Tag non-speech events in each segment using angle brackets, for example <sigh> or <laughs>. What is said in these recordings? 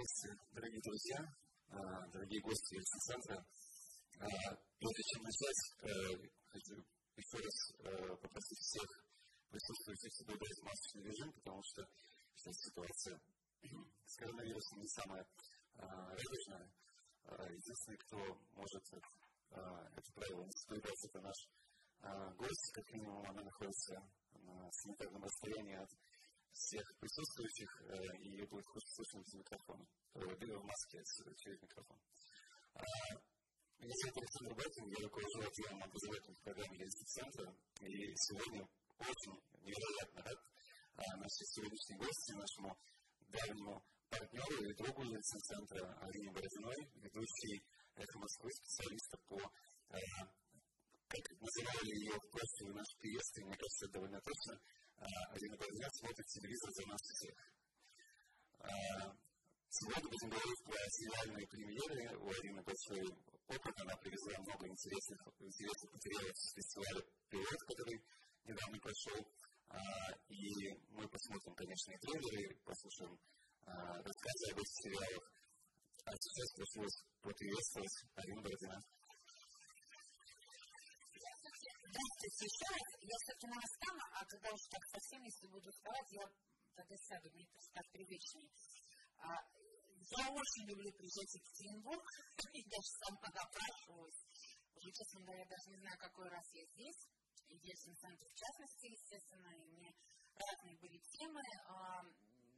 Здравствуйте, дорогие друзья, дорогие гости центра. Прежде чем начать, хочу еще раз попросить всех присутствующих соблюдать масочный режим, потому что сейчас ситуация с коронавирусом не самая радужная. Единственный, кто может это правило не соблюдать, это наш гость, как минимум она находится на санитарном расстоянии от всех присутствующих, и ее будет хорошо слышно в микрофон. Либо в маске через микрофон. Меня зовут Александр Батин, я руковожу отделом образовательных программ Ельцин-центра, и сегодня очень невероятно рад нашей сегодняшней гости, нашему давнему партнеру и другу Ельцин-центра Арине Бородиной, ведущей «Эхо Москвы», специалиста по как называли ее в прошлый наш приезд, и мне кажется, довольно точно, один глаза смотрит телевизор за нас всех. Сегодня будем говорить про сериальные премьеры. У Арины большой опыт, она привезла много интересных, интересных материалов с фестиваля «Пилот», который недавно прошел. И мы посмотрим, конечно, и трейлеры, послушаем рассказы об этих сериалах. А сейчас прошу вас поприветствовать Арину Бородина. Еще раз. Я все-таки на остану, а когда уж так совсем, если буду вставать, я тогда сяду, мне это так привычнее. А, я очень люблю приезжать в Екатеринбург, <laughs> и даже сама напрашиваюсь. Уже, честно говоря, даже не знаю, какой раз я здесь. И Ельцин-центр в частности, естественно, и мне разные были темы.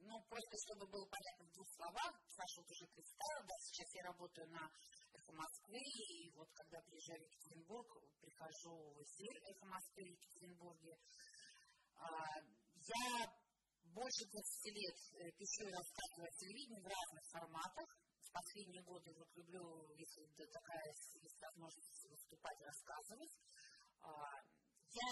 Ну, просто чтобы было понятно в двух словах, Саша вот уже представил, да, сейчас я работаю на «Эхо Москвы», и вот когда приезжаю в Екатеринбург, прихожу в эфир «Эхо Москвы» в Екатеринбурге, а, я больше 20 лет э, пишу и рассказываю о телевидении в разных форматах. В последние годы вот люблю, если такая есть возможность выступать, рассказывать. А, я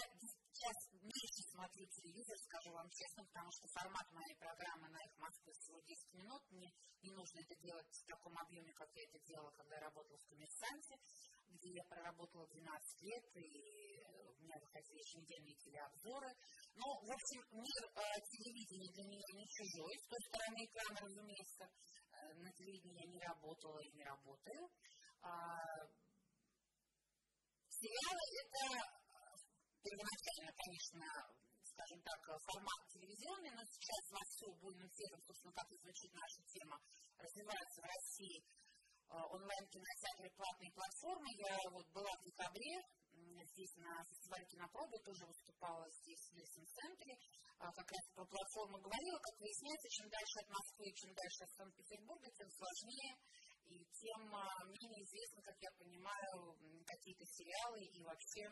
сейчас меньше смотрю телевизор, скажу вам честно, потому что формат моей программы на их Москвы всего 10 минут. Мне не нужно это делать в таком объеме, как я это делала, когда я работала в коммерсанте, где я проработала 12 лет, и у меня выходили еженедельные телеобзоры. Ну, в общем, мир э, телевидения для меня не чужой. С той стороны экрана, разумеется, э, на телевидении я не работала и не работаю. А, сериалы – это первоначально, конечно, скажем так, формат телевизионный, но сейчас во всем буйном цветом, собственно, как и звучит наша тема, развивается в России э, онлайн-кинотеатры, платные платформы. Я вот была в декабре здесь на фестивале кинопробы, тоже выступала здесь в Лесин-центре, а, как раз про платформу говорила, как выясняется, чем дальше от Москвы, чем дальше от Санкт-Петербурга, тем сложнее и тем а, менее известно, как я понимаю, какие-то сериалы и вообще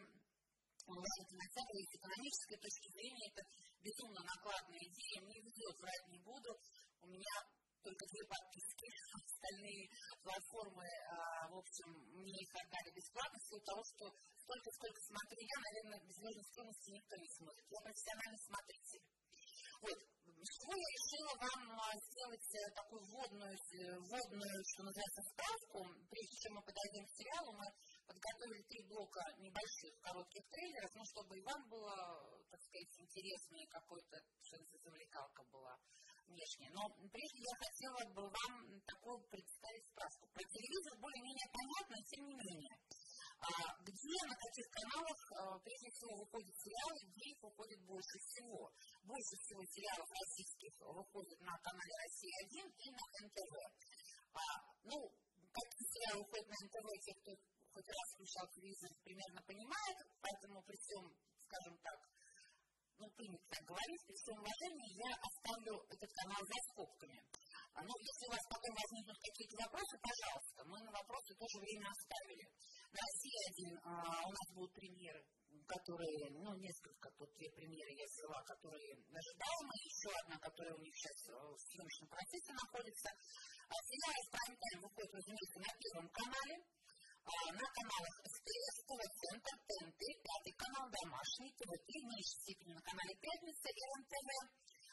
онлайн-кинотеатр и с экономической точки зрения это безумно накладная идея, мне везет, врать не буду. У меня только две подписки, остальные платформы, а, в общем, мне их отдали бесплатно, силу того, что столько, сколько смотрю я, наверное, без стоимости никто не смотрит. Я профессиональный смотритель. Вот, что я решила вам а, сделать э, такую вводную, э, вводную, что называется, справку, прежде чем мы подойдем к сериалу, мы подготовили три блока небольших коротких трейлеров, ну, чтобы и вам было, так сказать, интересно, и какой-то, завлекалка была внешняя. Но прежде я хотела бы вам такую представить справку. Про телевизор более-менее понятно, тем не менее. А, где, на каких каналах, а, прежде всего, выходят сериалы, где их выходит больше всего. Больше всего сериалов российских выходит на канале «Россия-1» и на НТВ. А, ну, какие сериалы выходят на НТВ, те, кто хоть раз включал телевизор, примерно понимает, поэтому при всем, скажем так, ну, принято так говорить, при всем уважении я оставлю этот канал за скобками. А, ну, если у вас потом возникнут какие-то вопросы, пожалуйста, мы на вопросы тоже время оставили. На России один а, у нас будут премьеры, которые, ну, несколько, тут две премьеры я взяла, которые ожидаемы, еще одна, которая у них сейчас э, в съемочном процессе находится. А сериал прайм-тайм выходит, разумеется, на Первом канале, на каналах СТС, ТВ Центр, ТНТ, Пятый канал, Домашний, ТВ3, в меньшей степени на канале Пятница и РНТВ.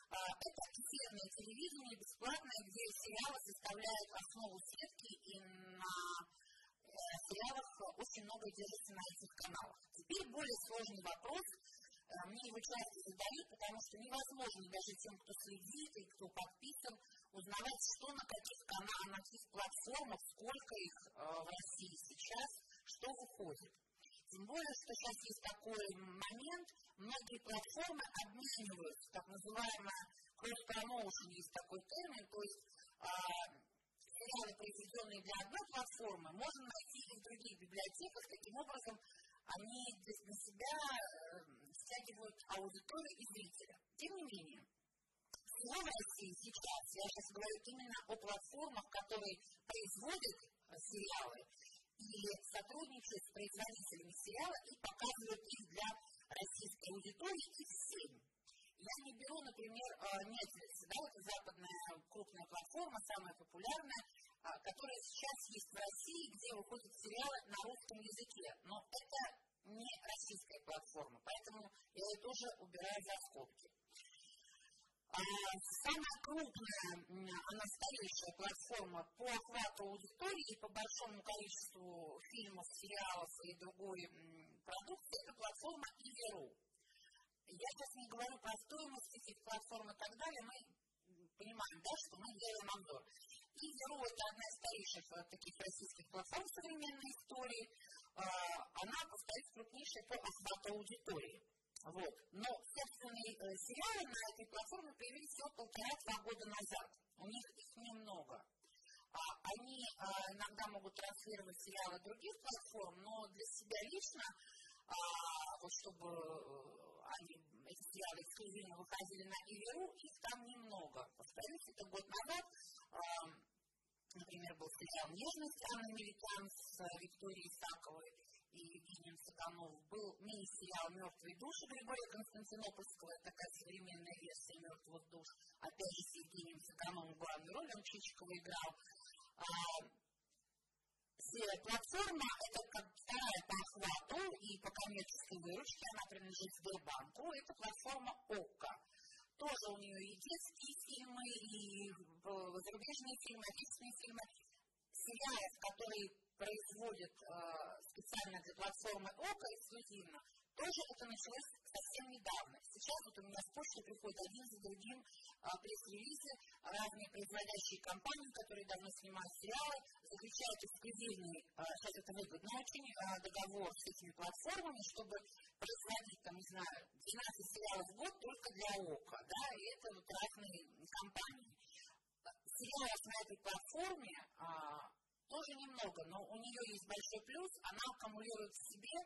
Это эфирное телевидение, бесплатное, где сериалы составляют основу сетки, и на сериалах очень много держится на этих каналах. Теперь более сложный вопрос. Мне его часто задают, потому что невозможно даже тем, кто следит и кто подписан, узнавать, что на каких каналах, на каких платформах, сколько их э, в России сейчас, что выходит. Тем более, что сейчас есть такой момент, многие платформы обмениваются, так называемое кросс-промоушен, есть такой термин, то есть э, сериалы, произведенные для одной платформы, можно найти и в других библиотеках, таким образом они для себя э, стягивают аудиторию и зрителя. Тем не менее, в России сейчас, я сейчас говорю именно о платформах, которые производят сериалы и сотрудничают с производителями сериала и показывают их для российской аудитории и всем. Я не беру, например, э, Netflix, да, это западная крупная платформа, самая популярная, э, которая сейчас есть в России, где выходят сериалы на русском языке. Но это не российская платформа, поэтому я ее тоже убираю за скобки. А, самая крупная, она старейшая платформа по охвату аудитории и по большому количеству фильмов, сериалов и другой продукции, это платформа Иверу. Я сейчас не говорю про стоимость этих платформ и так далее, мы понимаем, да, что мы делаем обзор. Иверу это одна из старейших э, таких российских платформ современной истории. А, она, повторюсь, крупнейшая по охвату аудитории. Вот. Но собственные э, сериалы на этой платформе появились всего полтора-два года назад. У них их немного. А, они а, иногда могут транслировать сериалы других платформ, но для себя лично, а, вот чтобы э, они, эти сериалы эксклюзивно выходили на Иверу, их там немного. Повторюсь, это год назад. А, например, был сериал «Нежность» Анны Мелитян с э, Викторией Исаковой и Евгением Сакановым был мини-сериал «Мертвые души» Григория Константинопольского, это такая современная версия «Мертвых душ», опять же с Евгением Сакановым в главной роли, он Чичикова играл. А, платформа – это как вторая по охвату и по коммерческой выручке, она принадлежит Сбербанку, это платформа ОККО. Тоже у нее и детские фильмы, и зарубежные фильмы, отечественные фильмы, сериалы, которые производит э, специально для платформы ОКО эксклюзивно, тоже это началось совсем недавно. Сейчас вот у меня в почту приходят один за другим э, пресс-релизы, разные производящие компании, которые давно снимают сериалы, заключают эксклюзивный, э, сейчас это выгодно очень, э, договор с этими платформами, чтобы производить, там, не знаю, 12 сериалов в год только для ОКО, да, и это вот разные компании. Сериалов на этой платформе тоже немного, но у нее есть большой плюс, она аккумулирует в себе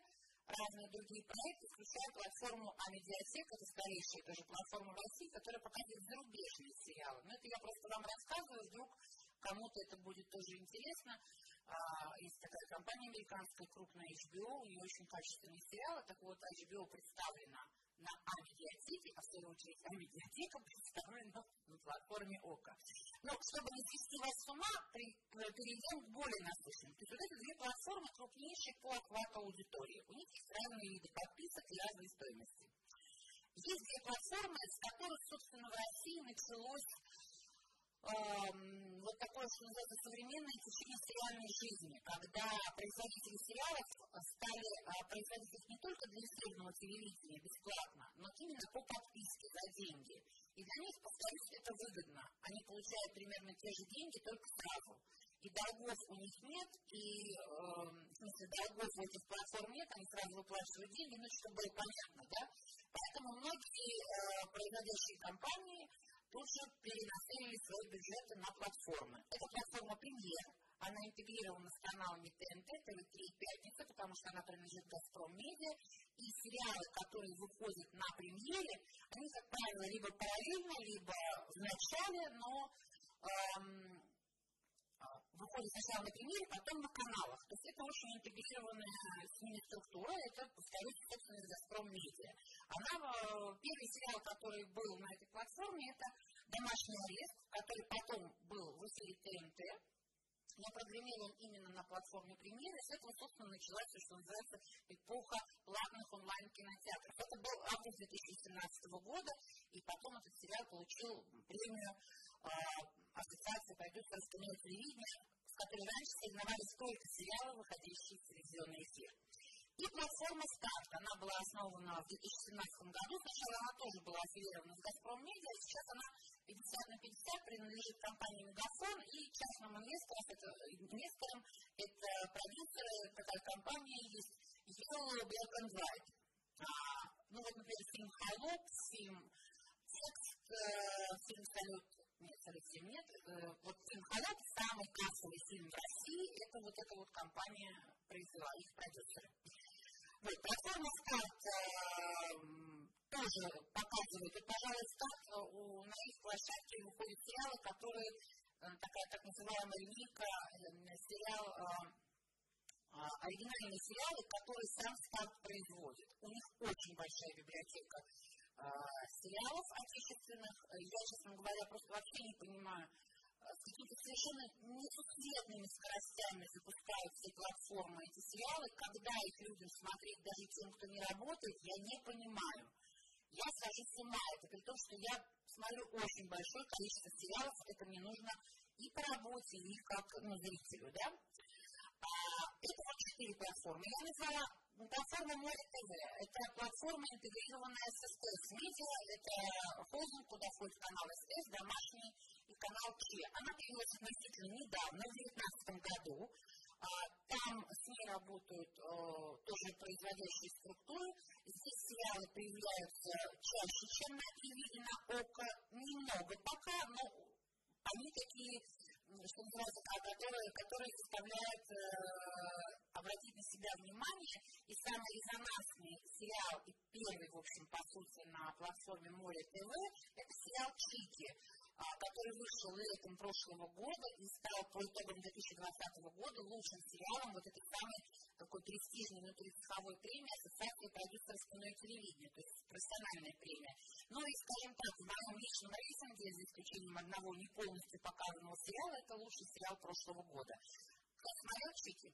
разные другие проекты, включая платформу Амедиатек, это старейшая тоже платформа в России, которая показывает зарубежные сериалы. Но это я просто вам рассказываю, вдруг кому-то это будет тоже интересно. А, есть такая компания американская, крупная HBO, у нее очень качественные сериалы, так вот HBO представлена на Амедиатеке, а в свою очередь Амедиатека представлена на платформе ОКО. Но чтобы не свести вас с ума, перейдем к более насущным. То есть вот эти две платформы крупнейшие по охвату аудитории. У них есть разные виды подписок и разные стоимости. Есть две платформы, с которых, собственно, в России началось вот такое, что называется, современное течение сериальной жизни, когда производители сериалов стали э, производить их не только для эфирного телевидения бесплатно, но именно по подписке за деньги. И для них, повторюсь, это выгодно. Они получают примерно те же деньги, только сразу. И долгов у них нет, и, э, в смысле, долгов у этих платформ нет, они сразу выплачивают деньги, ну, чтобы было понятно, да. Поэтому многие э, производящие компании тут же переносили свои бюджеты на платформы. Это платформа «Премьер», она интегрирована с каналами ТНТ, ТВ3 и Пятница, потому что она принадлежит «Газпром Медиа», и сериалы, которые выходят на премьере, они, как правило, либо параллельно, либо в начале, но эм, выходит сначала на премьере, потом на каналах. То есть это очень интегрированная с ними структура, это, повторюсь, собственно, «Газпром Медиа». Она, э, первый сериал, который был на этой платформе, это «Домашний арест», который потом был в эфире ТНТ, но прогремел он именно на платформе премьеры, и с этого, собственно, началась, что называется, эпоха платных онлайн-кинотеатров. Это был август 2017 года, и потом этот сериал получил премию э, Ассоциации продюсерского телевидения, в которой раньше соревновались только сериалы, выходящие в телевизионный эфир. И платформа «Старт», она была основана в 2017 году. Сначала она тоже была аффилирована с «Газпром Медиа», сейчас она 50 на 50 принадлежит компании «Мегафон» и частным инвесторам. Это, инвесторам, это продюсеры, такая компания есть Yellow, Black and White. А, ну вот, например, фильм «Холоп», фильм «Текст», э, фильм «Салют», нет, «Салют» нет, э, вот фильм «Холоп» самый кассовый фильм в России, это вот эта вот компания произвела, их продюсеры. Вот, платформа «Старт» э, тоже показывает, и, пожалуй, «Старт» у, на их площадке выходят сериалы, которые, такая так называемая линейка, сериал а, оригинальные сериалы, которые сам старт производит. У них очень большая библиотека сериалов отечественных. Я, честно говоря, просто вообще не понимаю, какими-то совершенно несусветными скоростями запускают все платформы эти сериалы, когда их людям смотреть, даже тем, кто не работает, я не понимаю. Я схожу с ума, это при том, что я смотрю очень большое количество сериалов, это мне нужно и по работе, и как ну, зрителю, да. Это вот четыре платформы. Я назвала платформу Море ТВ. Это платформа, интегрированная с СТС Медиа. Это холдинг, куда входит канал СТС, домашний канал Че. Она появилась относительно недавно, в 2019 году. Там с ней работают тоже производящие структуры. Здесь сериалы появляются чаще, чем на телевидении, на ОКО. Немного пока, но они такие что называется, которые, которые заставляют э, обратить на себя внимание. И самый резонансный сериал, и первый, в общем, по сути, на платформе Море ТВ, это сериал «Чики», а, который вышел летом прошлого года и стал по итогам 2020 года лучшим сериалом вот этой самой такой престижной внутрицеховой премии Ассоциации продюсеров кино и телевидения, то есть профессиональная премия. Ну и, скажем так, в моем личном рейтинге, за исключением одного не полностью показанного сериала, это лучший сериал прошлого года. Кто смотрел «Чики»?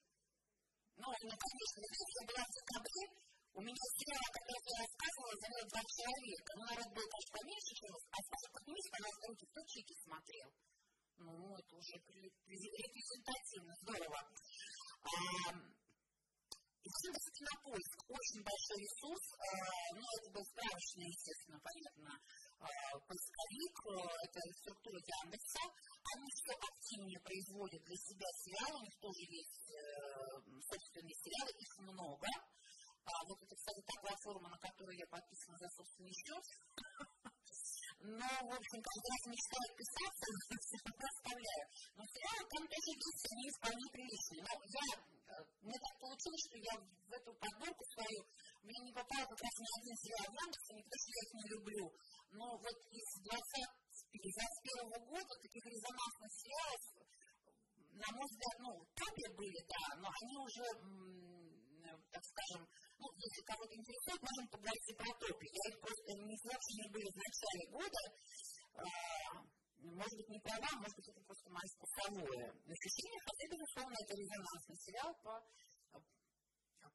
Ну, ну конечно, я была в декабре, у меня о котором я рассказывала, занял два человека. Ну, народ был, конечно, поменьше, чем а скажем, поднимись, пожалуйста, руки, кто чики смотрел? Ну, это уже репрезентативно, здорово. А, Яндекс Кинопоиск очень большой ресурс, а, ну, это был справочный, естественно, понятно, а, поисковик, это структура Яндекса, они все активнее производят для себя сериалы, у них тоже есть э, собственные сериалы, их много, а, вот это, кстати, та платформа, на которую я подписана за собственный счет. <laughs> Но, в общем, каждый раз мечтаю писаться, <laughs> оставляю. Но сериалы там тоже есть, они вполне приличные. Но я, э, мне так получилось, что я в эту подборку свою, мне не попало как раз ни один сериал в Яндексе, не потому что я их не люблю. Но вот из 2021 года таких резонансных сериалов, на мой взгляд, ну, топе были, да, но они уже так скажем, ну, если кого-то интересует, можем поговорить и про топи. Я их просто не вообще не были в начале года. А, может быть, не права, может быть, это просто мое вкусовое ощущение, хотя, безусловно, это резонансный сериал по,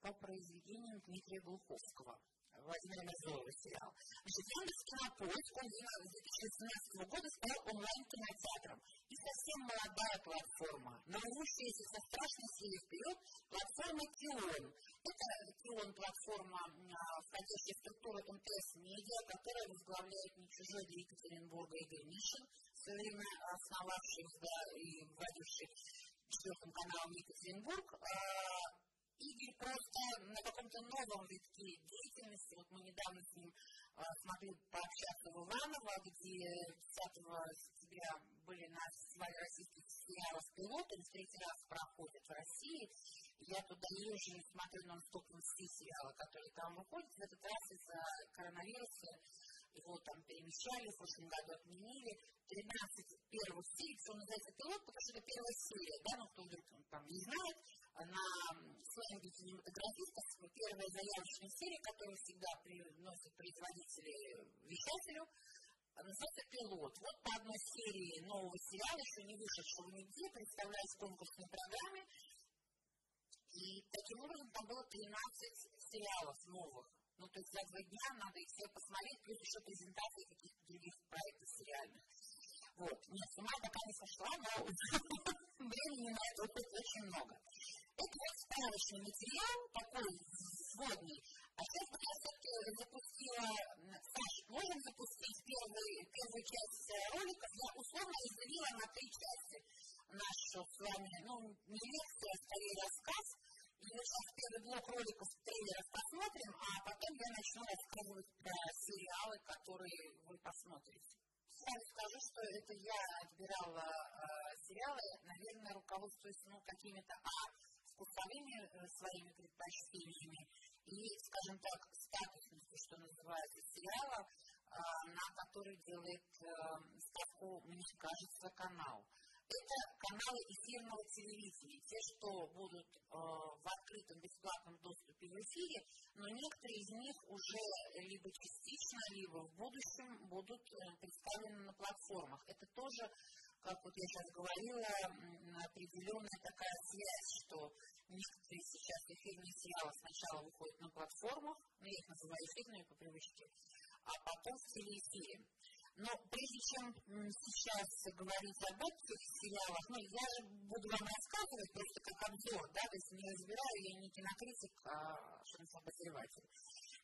по произведениям Дмитрия Глуховского. Владимира Мазурова сериал. Значит, Яндекс Кинопоиск, он с 2017 года стал онлайн-кинотеатром. И совсем молодая платформа, но рвущаяся со страшной силой вперед, платформа Кион. Это Кион платформа, входящая в структуру МТС Медиа, которая возглавляет не чужой для Екатеринбурга Игорь Мишин, в время основавший да, и вводивший четвертым каналом Екатеринбург. Игорь просто на каком-то новом витке деятельности. Вот мы недавно с ним а, смогли пообщаться в Иваново, где 10 сентября были на фестивале российских сериалов «Пилот», он в третий раз проходит в России. Я туда езжу и смотрю нон-стоп все сериалы, которые там выходят. В этот раз из-за коронавируса его там перемещали, в прошлом году отменили. 13 первых серий, что называется пилот, потому что это первая серия, да, ну кто вдруг там не знает, на сленге кинематографистов первая заявочная серия, которую всегда приносят производители вещателю, называется «Пилот». Вот по одной серии нового сериала, еще не вышедшего нигде, представляется в конкурсной программе. И таким образом там было 13 сериалов новых. Ну, то есть за два дня надо их все посмотреть, плюс еще презентации каких-то других проектов сериальных. Вот. Нет, с ума пока не сошла, но <laughs> времени на это очень много. Это вот справочный материал, такой вводный. А сейчас я все-таки запустила, Саш, можем запустить первый, первую часть ролика? Я условно разделила на три части нашу с вами, ну, не лекция, а скорее рассказ. И мы сейчас первый блок роликов трейлеров посмотрим, а потом я начну рассказывать про сериалы, которые вы посмотрите. Сразу скажу, что это я отбирала э, сериалы, наверное, руководствуясь ну, какими-то а, вкусовыми э, своими предпочтениями. И, скажем так, статусностью, что называется, сериала, э, на который делает э, ставку, мне кажется, канал. Это каналы эфирного телевидения, те, что будут э, в открытом бесплатном доступе в эфире, но некоторые из них уже либо частично, либо в будущем будут представлены на платформах. Это тоже, как вот я сейчас говорила, определенная такая связь, что некоторые сейчас эфирные сериалы сначала выходят на платформах, ну, я их называю эфирными по привычке, а потом в телеэфире. Но прежде чем сейчас говорить об этих сериалах, ну, я же буду вам рассказывать просто как обзор, да, то есть не разбираю, я не кинокритик, а что-нибудь обозреватель.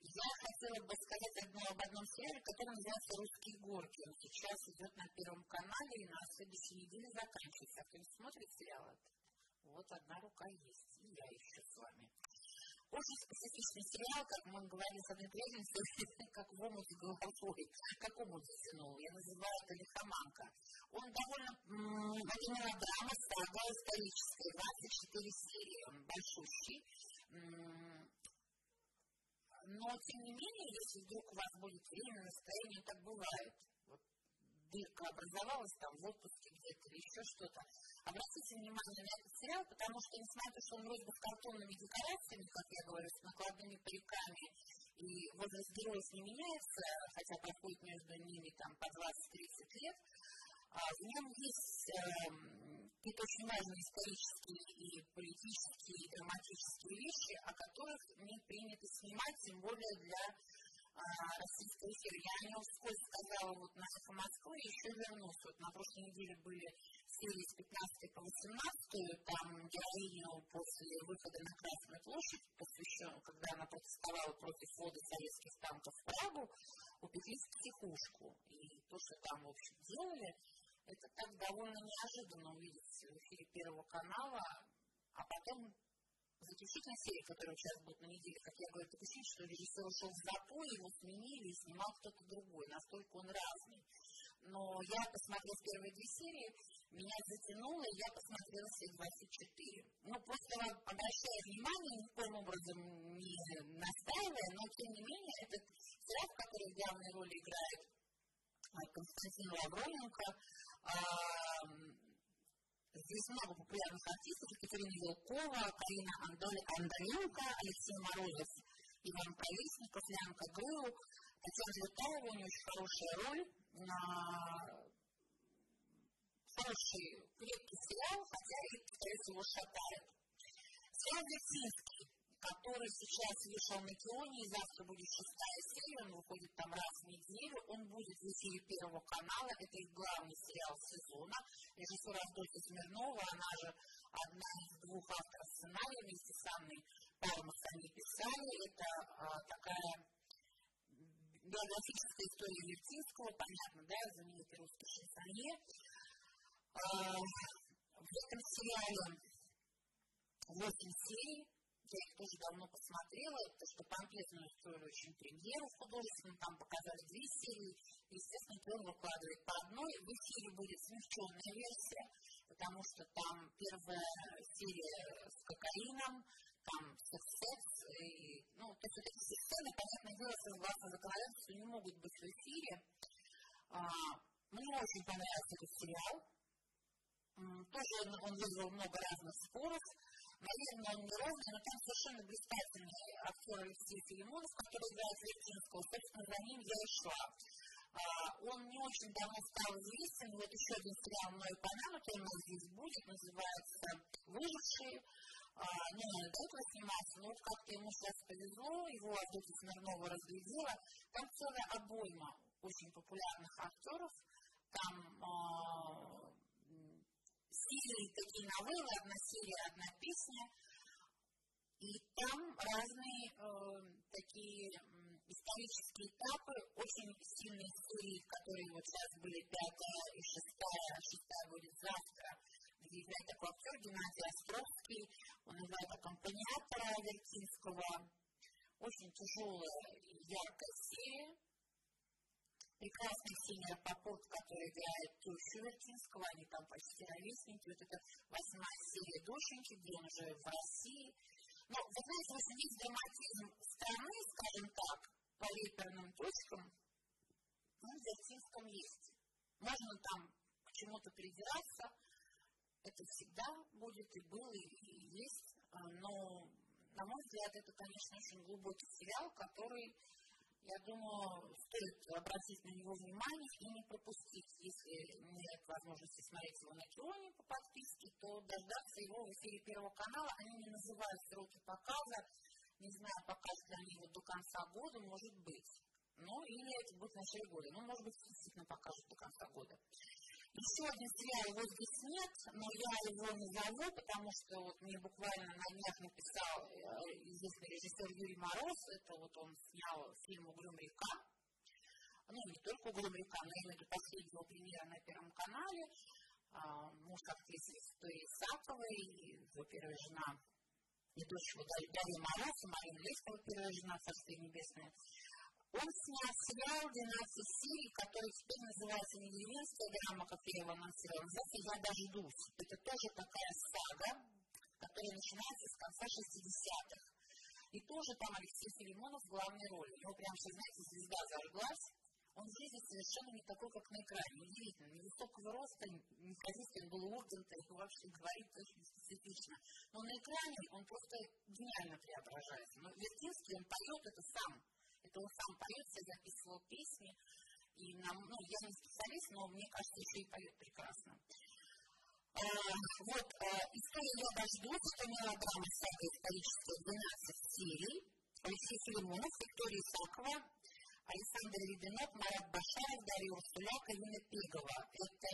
Я хотела бы сказать одно, об одном сериале, который называется «Русские горки». Он сейчас идет на Первом канале и на следующей неделе заканчивается. А кто-нибудь смотрит сериал? Вот одна рука есть, и я еще с вами. Очень специфичный сериал, как мы говорили с одной приятельницей, <laughs> как в омуте головой, как омут затянул. Я называю это лихоманка. Он довольно, это мелодрама, сага историческая, 24 серии, он большущий. Но, тем не менее, если вдруг у вас будет время, настроение, так бывает, вот дырка образовалась там в отпуске где-то или еще что-то, обратите внимание на этот сериал, потому что, несмотря на то, что он вроде бы с картонными декорациями, как я говорю, с накладными париками, и возраст героев не меняется, хотя проходит между ними там по 20-30 лет, а в нем есть э, какие-то очень важные исторические и политические, и драматические вещи, о которых не принято снимать, тем более для российского эфира. Я о нем вскользь сказала вот на «Эхо Москвы» еще вернусь. Вот на прошлой неделе были серии с 15 по 18, там героиню после выхода на Красную площадь, посвященную, когда она протестовала против ввода советских танков в Прагу, упекли в психушку. И то, что там, в общем, делали, это так довольно неожиданно увидеть в эфире Первого канала, а потом заключительная серия, которая сейчас будет на неделе, как я говорю, такое что режиссер ушел в запой, его сменили и снимал кто-то другой, настолько он разный. Но я посмотрела первые две серии, меня затянуло, и я посмотрела все 24. Ну, просто обращая внимание, никаким образом не настаивая, но тем не менее, этот сериал, в котором главную роль играет а, Константин Лавроненко, Здесь много популярных артистов, Екатерина Вилкова, Карина Андоленко, Алексей Морозов, Иван Колесников, Янка Грыл, Татьяна Летаева, у нее очень хорошая роль, на хороший, крепкий сериал, хотя и, кажется, его шатает. Сериал Вертинский, который сейчас вышел на Кионе, и завтра будет шестая серия, он выходит там раз в неделю, он будет в эфире Первого канала, это их главный сериал сезона. Режиссер Авдотья Смирнова, она же одна из двух авторов сценария, вместе с Анной Пармас они писали. Это а, такая биографическая история Вертинского, понятно, да, знаменитый русский шансонье. А, в этом сериале 8 серий, я их тоже давно посмотрела, потому что Помпезную устроили очень премьеру художественную, там показали две серии, естественно, он выкладывает по одной, в эфире будет смягченная версия, потому что там первая серия с кокаином, там секс-секс, и, ну, то есть эти сцены, понятное дело, согласно законодательству, не могут быть в эфире. А, мне очень понравился этот сериал, тоже он, он вызвал много разных споров, наверное, он неровный, но там совершенно блистательный актер Алексей Филимонов, который играет Вертинского, собственно, за ним я и шла. А, он не очень давно стал известен, вот еще один сериал мной упомянутый, у нас здесь будет, называется «Выжившие», а, ну, он до этого снимался, но вот как-то ему сейчас повезло, его Авдотья Смирнова разглядела, там целая обойма очень популярных актеров, там а, серии такие новеллы, одна серия, одна песня, и там разные э, такие исторические этапы, очень сильные истории, которые вот сейчас были пятая и шестая, шестая будет завтра, играет такой актер Геннадий Островский, он играет аккомпаниатора Вертинского. Очень тяжелая и яркая серия. Прекрасный Ксения Попов, который играет тещу Вертинского, они там почти ровесники. Вот это восьмая серия Душеньки, где он уже в России. Но, вы знаете, если есть драматизм страны, скажем так, по реперным точкам, ну, в Вертинском есть. Можно там к чему-то придираться, это всегда будет и было, и есть, а, но, на мой взгляд, это, конечно, очень глубокий сериал, который, я думаю, стоит обратить на него внимание и не пропустить. Если нет возможности смотреть его на Кионе по подписке, то дождаться его в эфире Первого канала. Они не называют сроки показа, не знаю, покажут ли они его до конца года, может быть. Ну, или это будет в начале года. Ну, может быть, действительно покажут до конца года. Еще один сериал его здесь нет, но я его не зову, потому что вот мне буквально на днях написал э, известный режиссер Юрий Мороз. Это вот он снял фильм «Угрюм река». Ну, не только «Угрюм река», но именно последнего премьера на Первом канале. А, муж актрисы Истории Исаковой, его первая жена и дочь его Дарья Мороз, Марина Лескова, первая жена, Царствие Небесное. Он снял сериал 12 серий, который теперь называется не деревенская драма, как я его анонсировала, называется «Я дождусь». Это тоже такая сага, которая начинается с конца 60-х. И тоже там Алексей Филимонов в главной роли. У него прям, все знаете, звезда зажглась. Он выглядит совершенно не такой, как на экране. Удивительно. Невысокого роста, неказистый, он был Урганта, и вообще говорит очень специфично. Но на экране он просто гениально преображается. Но Вертинский, он поет это сам это он сам поет, я записывал песни. И нам, ну, я не специалист, но мне кажется, еще и поет прекрасно. А, вот, а, история «Я дождусь», это мелодрама всякая историческая, 12 серий. Алексей Филимонов, Виктория Исакова, Александр Рябинов, Марат Башаров, Дарья Урсуляк и Нина Пегова. Это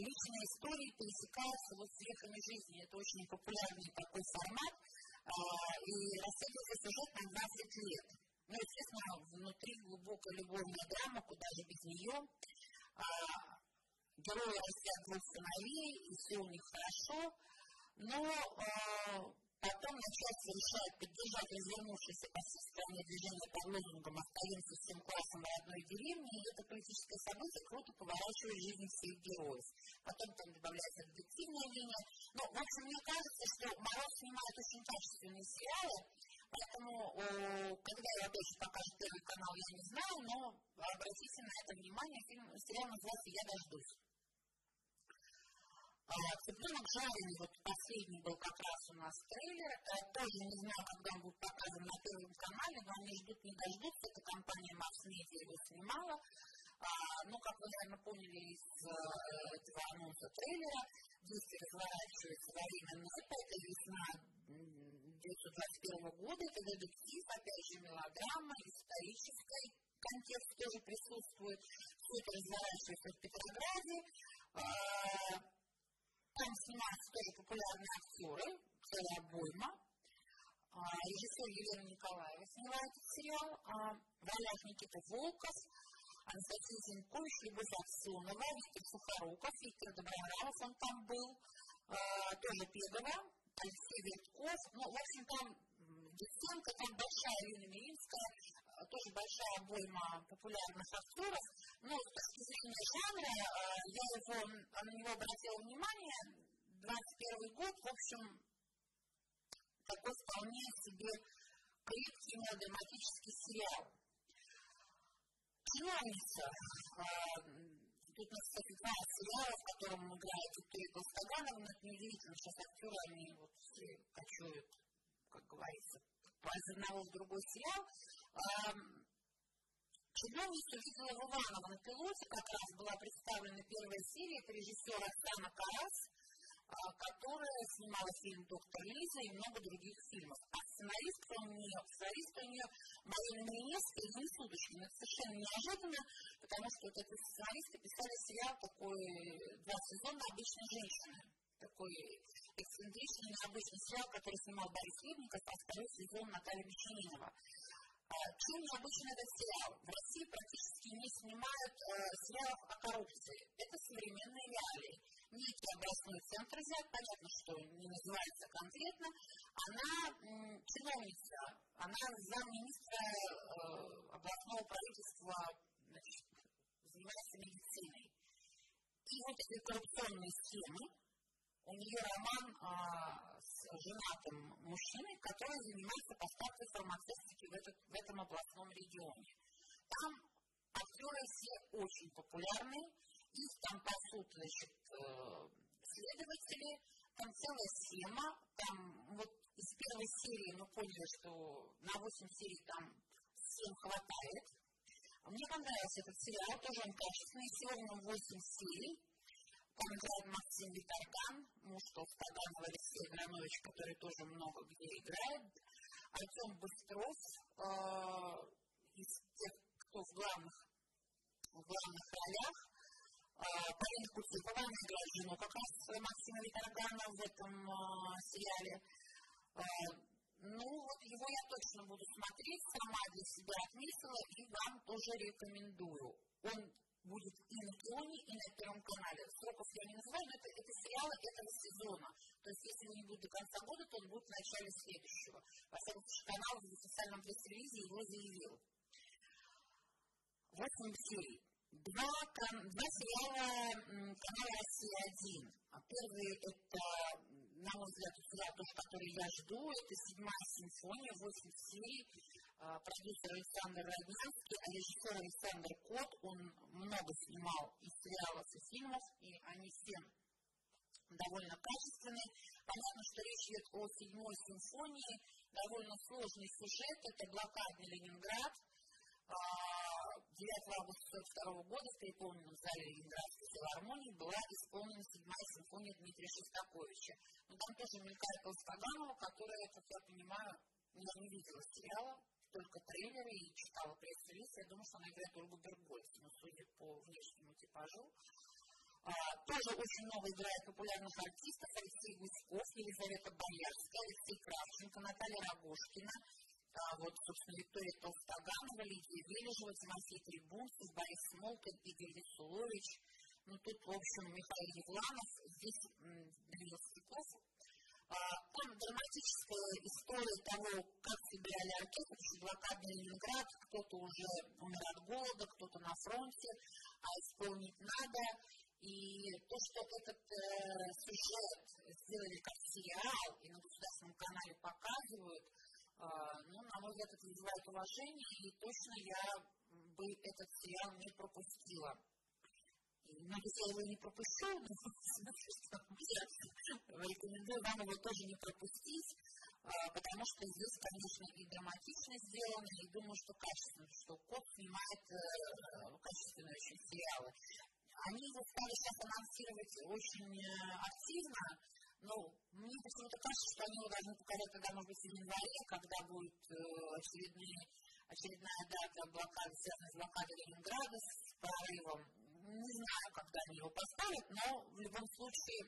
личные истории пересекаются вот с веками жизни. Это очень популярный такой формат. И рассказывается сюжет на 20 лет. Ну, естественно, внутри глубокая любовная драма, куда же без нее. А, герои растят двух сыновей, и все у них хорошо, но а, потом начальство решает поддержать развернувшееся по всей стране движение под лозунгом «Остаемся всем классом в родной деревне», и это политическое событие круто поворачивает жизнь всех героев. Потом там добавляется детективная линия. Ну, в общем, мне кажется, что Мороз снимает очень качественные сериалы, Поэтому, когда я же покажу первый канал, я не знаю, но обратите на это внимание, фильм, сериал называется «Я дождусь». А, Цыпленок жареный, вот последний был как раз у нас трейлер, я тоже не знаю, когда он будет показан на первом канале, но они ждут, не дождутся, это компания Mass Media его снимала, а, ну, как вы, наверное, поняли из э, этого анонса трейлера, действие разворачивается во время НЭПа, это весна 1921 года, это детектив, опять же, мелодрама, исторический контекст тоже присутствует. Все это разворачивается в Петрограде. А, там снимаются тоже популярные актеры, целая обойма. А, режиссер Елена Николаева снимает этот сериал. А, в ролях Никита Волков, Анастасия Зинкович, Любовь Аксенова, Виктор Сухоруков, Виктор Добронравов, он там был, тоже Пегова, Алексей Витков. Ну, в общем, там Десенко, там большая Ирина Миринская, тоже большая обойма популярных актеров. Но с точки зрения жанра, я его, на него обратила внимание, 21 год, в общем, такой вполне себе крепкий мелодраматический сериал. Чиновница, Тут у нас, кстати, два сериала, в котором играет Виктория Толстогановна. Это неудивительно, сейчас актеры, они вот все кочуют, как говорится, из одного в другой сериал. Чиновницу видела в Иваново на пилоте, как раз была представлена первая серия, это режиссер Оксана Карас, которая снимала фильм «Доктор Лиза» и много других фильмов. А сценаристка у нее, сценаристка у нее Марина Миневская и Юрий Судочкин. Это совершенно неожиданно, потому что вот эти сценаристы писали сериал такой, два сезона «Обычной женщины». Такой эксцентричный, необычный сериал, который снимал Борис Хлебников, а второй сезон Наталья Мещанинова. Чем необычен этот сериал? В России практически не снимают э, сериалов о коррупции. Это современные реалии. Некий областной центр взять, понятно, что не называется конкретно, она чиновница, она замминистра э, областного правительства, значит, занимается медициной. И вот эти коррупционные схемы, у нее роман а, с женатым мужчиной, который занимается поставкой фармацевтики в, этот, в этом областном регионе. Там актеры все очень популярные, их там пасут, значит, э, следователи, там целая схема, там вот из первой серии мы поняли, что на 8 серий там всем хватает. Мне понравился этот сериал, тоже он качественный, сегодня 8 серий. Там играет Максим Витарган, муж Толстаганова Алексей Гранович, который тоже много где играет. Артем Быстров, э, из тех, кто в главных, в главных ролях. Кутюкова, она играет жену как раз Максима Витаргана в этом сериале. Ну, вот его я точно буду смотреть, сама для себя отметила и вам тоже рекомендую. Он будет и на Кионе, и на Первом канале. Сроков я не называю, но это, это сериалы этого сезона. То есть, если он не будет до конца года, то он будет в начале следующего. Во всяком случае, канал в официальном пресс-релизе его заявил. Восемь серий. Два, два сериала канала «Россия-1». Первый – это, на мой взгляд, сериал, который я жду. Это «Седьмая симфония», восемь серий продюсер Александр Роднянский, а режиссер Александр Кот, он много снимал и сериалов, и фильмов, и они все довольно качественные. Понятно, что речь идет о седьмой симфонии, довольно сложный сюжет, это блокадный Ленинград, 9 августа 1942 года в переполненном зале Ленинградской филармонии была исполнена седьмая симфония Дмитрия Шостаковича. Но там тоже мелькает Толстаганова, которая, как я понимаю, я не видела сериала, только трейлеры и читала пресс-релиз, я думаю, что она играет Ольгу Бергольцину, судя по внешнему типажу. А, тоже очень много играет популярных артистов. Алексей Гуськов, Елизавета Боярская, Алексей Кравченко, Наталья Рогожкина, а, вот, собственно, Виктория Толстоганова, Лидия Вележева, Тимофей Трибунцев, Борис Смолкин, Игорь Весулович. Ну, тут, в общем, Михаил Евланов, здесь Данил Стеклов, там драматическая история того, как собирали оркестр, что блокадный Ленинград, кто-то уже умер от голода, кто-то на фронте, а исполнить надо. И то, что этот э, сюжет сделали как сериал и на государственном канале показывают, ну, на мой взгляд, это вызывает уважение, и точно я бы этот сериал не пропустила. Но если я его не пропущу, рекомендую вам его тоже не пропустить, потому что здесь, конечно, и драматично сделано, и думаю, что качественно, что Кот снимает качественные очень сериалы. Они его стали сейчас анонсировать очень активно, но мне почему-то кажется, что они его должны показать, когда, может быть, в январе, когда будет очередные, очередная дата блокады, связанная с блокадой Ленинграда, с прорывом не знаю, когда они его поставят, но в любом случае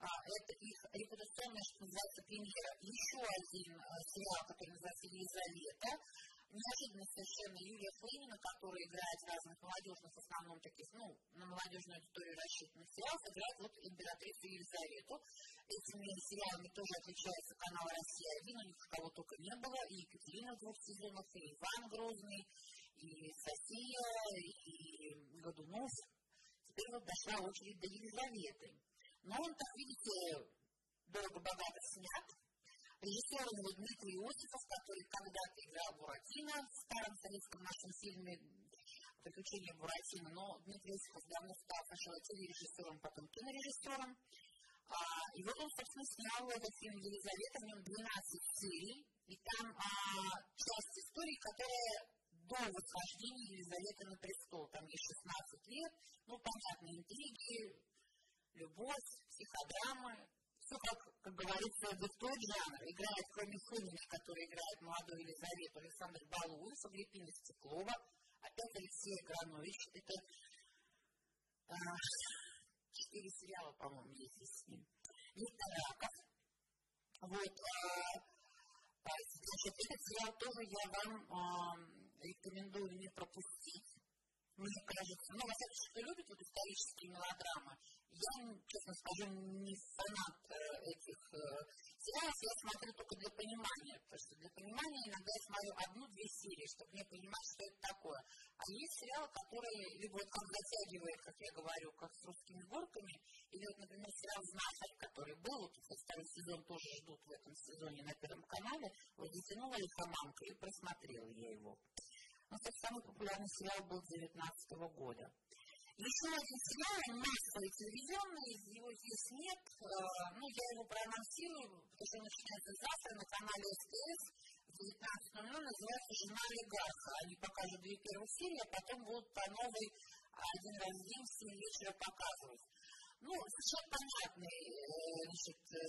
а, это их репутационная, что называется, премьера. Еще один а, сериал, который называется «Елизавета», неожиданно совершенно Юлия Флинина, которая играет в разных молодежных, в основном таких, ну, на молодежную аудиторию рассчитанных сериалов, играет вот императрицу Елизавету. Этими сериалами тоже отличается канал «Россия-1», у них кого только не было, и Екатерина в двух сезонах, и Иван Грозный, и София, и Годунов. Теперь вот дошла очередь до Елизаветы. Но он, так видите, дорого-богато снят. Режиссер Дмитрий Иосифов, который когда-то играл Буратино в старом советском нашем фильме «Приключения Буратино», но Дмитрий Иосифов давно стал сначала телережиссером, потом кинорежиссером. А, и вот он, собственно, снял этот фильм «Елизавета», в нем 12 серий, и там а, часть истории, которая до восхождения Елизаветы на престол. Там ей 16 лет, ну, понятно, интриги, любовь, психодрамы. Все, как, как говорится, тот жанр. Играет, кроме Фомина, который играет молодую Елизавету, Александр Балуев, Агриппина Стеклова, опять Алексей Гранович. Это а, четыре сериала, по-моему, есть с ним. Виктор Раков. Вот, а, значит, этот сериал тоже я вам а, рекомендую не пропустить. Мне кажется, ну, во всяком случае, кто любит вот исторические мелодрамы, я, честно скажу, не фанат этих сериалов, я смотрю только для понимания, потому что для понимания иногда я смотрю одну-две серии, чтобы мне понимать, что это такое. А есть сериалы, которые либо вот как затягивает, как я говорю, как с русскими горками, или вот, например, сериал «Знахарь», который был, вот второй сезон тоже ждут в этом сезоне на Первом канале, вот затянула лихоманка и просмотрела я его. Ну, это самый популярный сериал был 2019 года. Один сериал, массовый телевизионный, его здесь нет, э, ну, я его проанонсирую, потому что начинается завтра на канале СТС в 19.00, называется «Жена олигарха». Они покажут две первые серии, а потом будут по новой один раз в день в 7 вечера показывать. Ну, совершенно понятный, э, значит, э,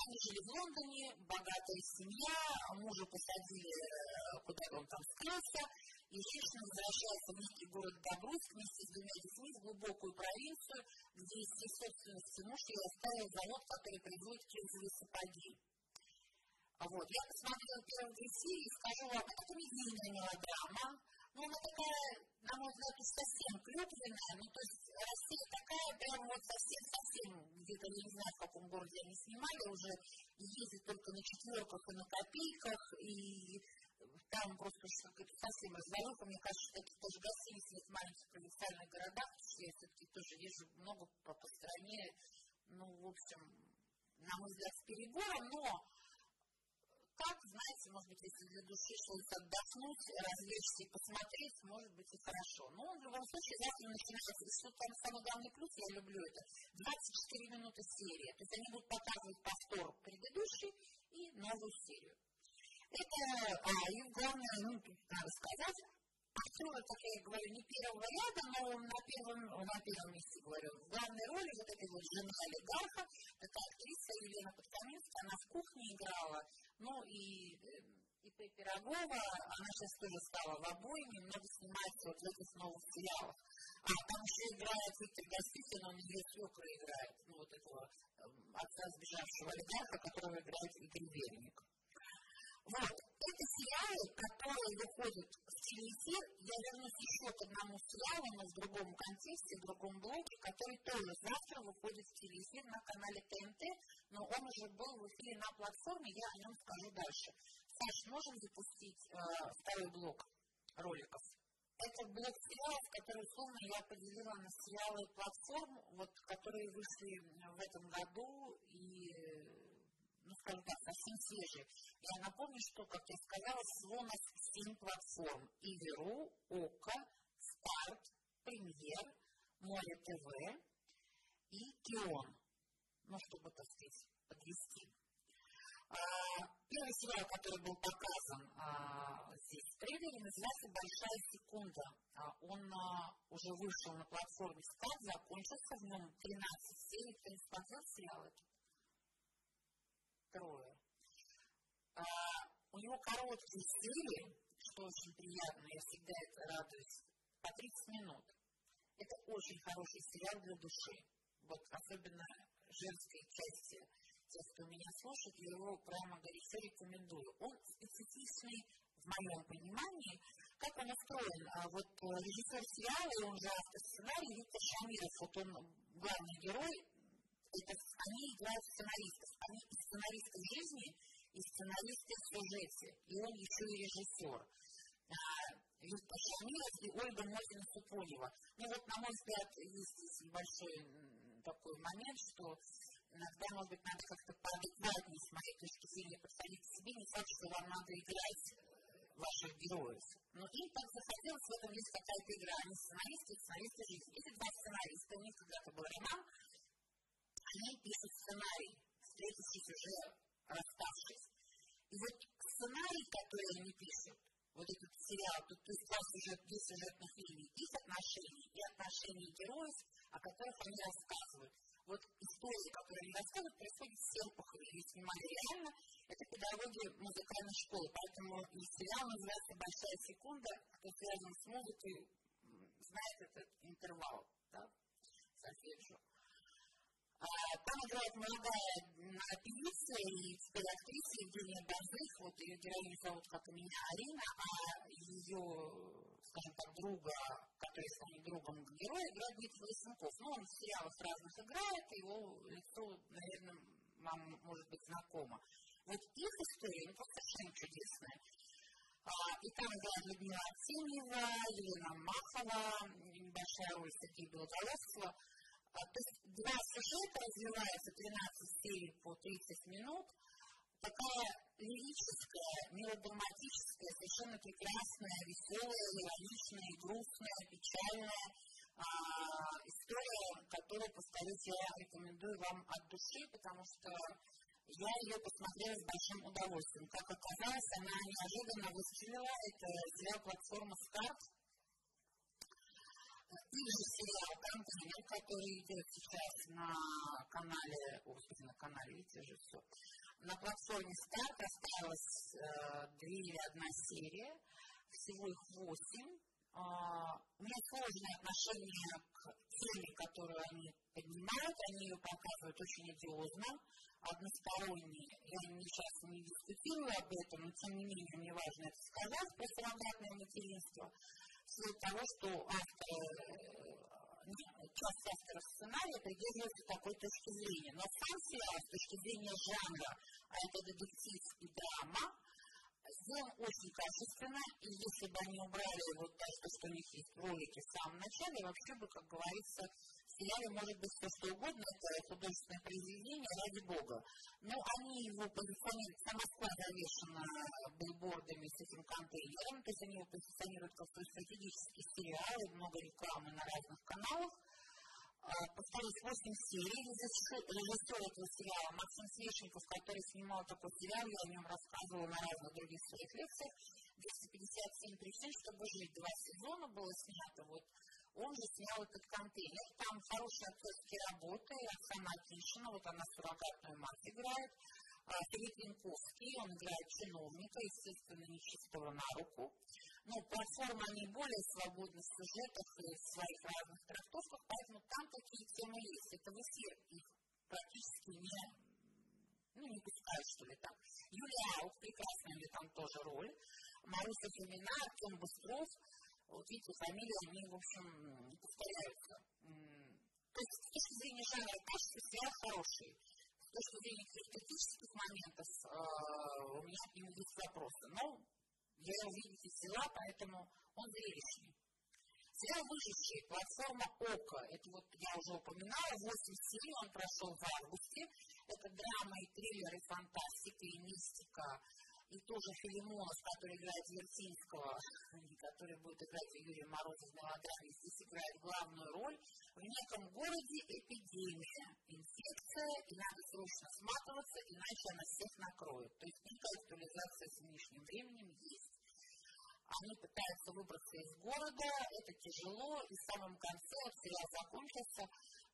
они жили в Лондоне, богатая семья, мужа посадили, куда он там скрылся, и женщина возвращается в некий город Добруйск вместе с двумя детьми в глубокую провинцию, где из всей собственности муж ей оставил завод, который производит кирзовые сапоги. Вот. Я посмотрела первые две серии и скажу вам, это комедийная мелодрама, но она такая, на мой взгляд, совсем клюквенная, ну, то есть Россия такая, прям вот совсем-совсем, где-то, я не знаю, в каком городе они снимали, уже ездит только на четверках и на копейках, и там просто какая-то совсем развалюха, мне кажется, что таких тоже гостиниц есть в маленьких провинциальных городах, что я все-таки тоже вижу много по, по стране, ну, в общем, на мой взгляд, с перебором, но как, знаете, может быть, если для души что-то отдохнуть, развлечься и посмотреть, может быть и хорошо. Но в любом случае завтра начинается, что там самый главный плюс, я люблю это, 24 минуты серии. То есть они будут показывать повтор предыдущий и новую серию. Это, а, и главное, ну, надо сказать, актеры, как я говорю, не первого ряда, но на первом, на первом месте, говорю, в главной роли вот этой вот жены олигарха, такая актриса Елена Подкаминская, она в кухне играла, ну и и П. Пирогова, она сейчас тоже стала в обоими, много снимается вот в этих новых сериалах. А там еще играет Виктор Гаситин, он ее свекра играет, ну вот этого отца сбежавшего олигарха, которого играет Игорь Верник. Вот. Это сериалы, которые выходят в телеэфир. Я вернусь еще к одному сериалу, но в другом контексте, в другом блоке, который тоже завтра выходит в телеэфир на канале ТНТ, но он уже был в эфире на платформе, я о нем скажу дальше. Саш, можем запустить э, второй блок роликов? Это блок сериалов, который, условно, я поделила на сериалы платформ, вот, которые вышли в этом году и так, совсем свежие. Я напомню, что, как я сказала, всего у нас 7 платформ. Иверу, ОКО, Старт, Премьер, Море ТВ и Кион. Ну, чтобы, так сказать, подвести. А, первый сериал, который был показан а, здесь в трейлере, называется «Большая секунда». А, он уже вышел на платформе «Старт», закончился в нем 13 серий. Кто не смотрел сериал этот? Трое. А, у него короткие серии, что очень приятно, я всегда это радуюсь, по 30 минут. Это очень хороший сериал для души. Вот особенно женской части, те, кто меня слушает, я его прямо горячо рекомендую. Он специфичный в моем понимании, как он устроен. А вот э, режиссер сериала, он же автор сценария, Виктор Шамиров, вот он главный герой, это они играют сценаристов. Они и сценаристы жизни, и сценаристы в сюжете. И он еще и режиссер. А, Виктор Шамилов и Ольга Мозина-Супонева. Ну вот, на мой взгляд, есть здесь небольшой такой момент, что иногда, может быть, надо как-то поадекватнее, с моей точки зрения, подходить себе. Не факт, что вам надо играть ваших героев. Но им так захотелось, в этом есть какая-то игра. Они сценаристы, сценаристы жизни. Эти два сценариста, у них когда-то был роман, они пишут сценарий, встретившись уже расставшись. И вот сценарий, который они пишут, вот этот сериал, тут то есть два сюжет, две сюжетных линий, их отношений и отношений героев, о которых они рассказывают. Вот истории, которые они рассказывают, происходят в Серпухове, ее снимали реально, это педагоги музыкальной школы, поэтому и сериал называется «Большая секунда», кто связан с музыкой, знает этот интервал, да. А, Там играет молодая певица и теперь актриса Евгения Базых, вот ее героиню зовут, как и меня, Арина, а ее, скажем так, друга, который станет другом героя, играет Дмитрий Лысенков. Ну, он в сериалах разных играет, его лицо, наверное, вам может быть знакомо. Вот их история, ну, просто совершенно чудесная. И там играет Людмила Артемьева, Елена Махова, небольшая роль Сергея Белоголовцева. То есть два сюжета развиваются 13 серий по 30 минут. Такая лирическая, мелодраматическая, совершенно прекрасная, веселая, ироничная, грустная, печальная а, история, которую, повторюсь, я рекомендую вам от души, потому что я ее посмотрела с большим удовольствием. Как оказалось, она неожиданно выстрелила. Это сериал платформа «Старт». Или же сериал «Контейнер», который идет сейчас на канале, господи, на канале, видите же все. На платформе «Старт» осталось э, две или одна серия, всего их восемь. Э, у меня сложное отношение к теме, которую они поднимают, они ее показывают очень идиозно односторонние. Я часто не дискутирую об этом, но тем не менее мне важно это сказать про суррогатное материнство. Вслед того, что автор, часть авторов сценария придерживается такой точки зрения. Но сам сериал с точки зрения жанра, а это детектив и драма, сделан очень качественно, и если бы они убрали вот то, что у них есть в ролике в самом начале, вообще бы, как говорится, сериале может быть все что угодно, это художественное произведение, ради бога. Но они его позиционируют, вся Москва завешена билбордами с этим контейнером, то есть они его позиционируют как стратегический сериал, много рекламы на разных каналах. Повторюсь, 8 серий. Режиссер этого сериала Максим Свешников, который снимал такой сериал, я о нем рассказывала на разных других своих лекциях. 257 причин, чтобы жить. Два сезона было снято. Вот он же снял этот контейнер. Там хорошие актерские работы. Оксана Акишина, вот она суррогатную мать играет. Филипп Янковский, он играет чиновника, естественно, нечистого на руку. Но платформа, они более свободны в сюжетах и в своих разных трактовках, поэтому там такие темы есть. Это в эфир их практически не, ну, не пускают, что ли, там. Юлия Аук, прекрасная нее там тоже роль. Маруся Фомина, Артем Быстров, вот видите, фамилии, они, в общем, повторяются. То есть, с точки зрения жанра качества, сериал хороший. С точки зрения эстетических моментов э, у меня к нему есть вопросы. Но я его, видите, взяла, поэтому он зрелищный. Сериал «Выживший», платформа ОКО, это вот я уже упоминала, 8 серий, он прошел в августе. Это драма и триллер, и фантастика, и мистика, и тоже Филимонов, который играет Вертинского, <laughs> который будет играть Юрия Мороза в мелодраме, здесь играет главную роль. В неком городе эпидемия, инфекция, и надо срочно сматываться, иначе она всех накроет. То есть некая актуализация с нынешним временем есть. Они пытаются выбраться из города, это тяжело, и в самом конце вот сериал закончился,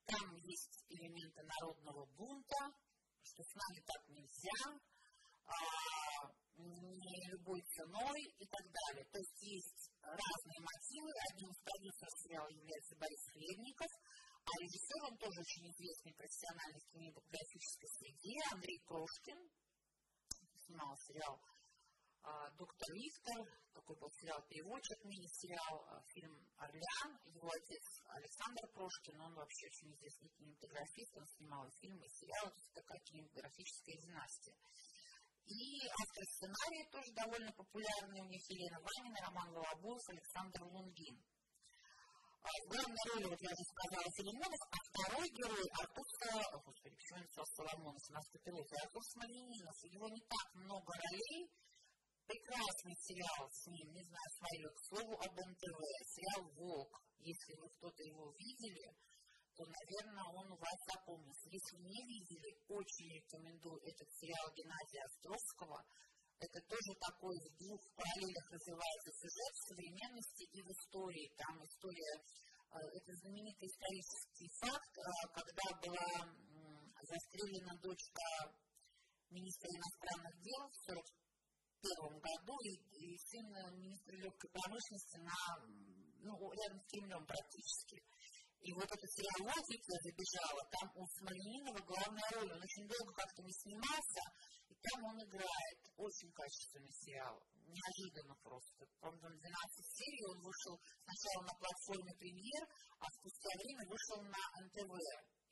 там есть элементы народного бунта, что с нами так нельзя, не любой ценой и так далее. То есть есть разные мотивы. Одним из продюсеров сериала является Борис Хлебников, а режиссером тоже очень известный профессиональной кинематографической среде Андрей Прошкин. Снимал сериал а, «Доктор Лифтер», такой был сериал-переводчик, мини-сериал, а, фильм «Орлеан». Его отец Александр Прошкин, он вообще очень известный кинематографист, он снимал и фильмы, и сериалы, то есть такая кинематографическая династия. И автор сценария тоже довольно популярный. У них Елена Ванина, Роман Волобуев, Александр Лунгин. А в роли, вот я уже сказала, Филимонов, а второй герой Артур, господи, почему я написал Соломонов, у нас пилот, Артур Смоленинов. У него не так много ролей, прекрасный сериал с ним, не знаю, смотрю, к слову об НТВ, сериал «Волк», если вы кто-то его видели, то, наверное, он у вас запомнится. Если не видели, очень рекомендую этот сериал Геннадия Островского. Это тоже такой в двух параллелях развивается сюжет в современности и в истории. Там история, э, это знаменитый исторический факт, э, когда была застрелена дочка министра иностранных дел в 1941 году и, и сын министра легкой промышленности на, ну, рядом с Кремлем практически. И вот этот сериал я забежала, там у Смольянинова главная роль, он очень долго как-то не снимался, и там он играет. Очень качественный сериал, неожиданно просто. По-моему, 12 серий он вышел сначала на платформе «Премьер», а спустя время вышел на НТВ.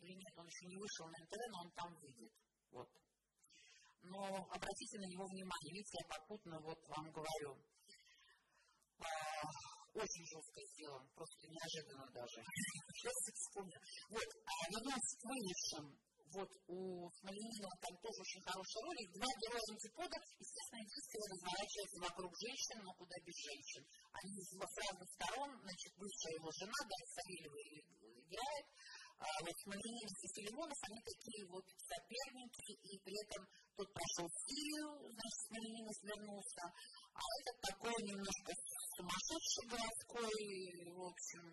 Или нет, он еще не вышел на НТВ, но он там выйдет. Вот. Но обратите на него внимание, видите, я попутно вот вам говорю. Очень жестко сделан, просто неожиданно даже. <laughs> Сейчас. Вот, а вернемся к высшим. Вот у Смоленинова там тоже очень хороший ролик. Два героя антипода, естественно, действие разворачивается вокруг женщин, но куда без женщин. Они с разных сторон, значит, бывшая его жена, да, Савельева играет, а вот Смоленинов и Филимонов, они такие вот соперники, и при этом тот прошел Сирию, значит, Смоленинов вернулся, а этот такой немножко сумасшедший городской, в общем,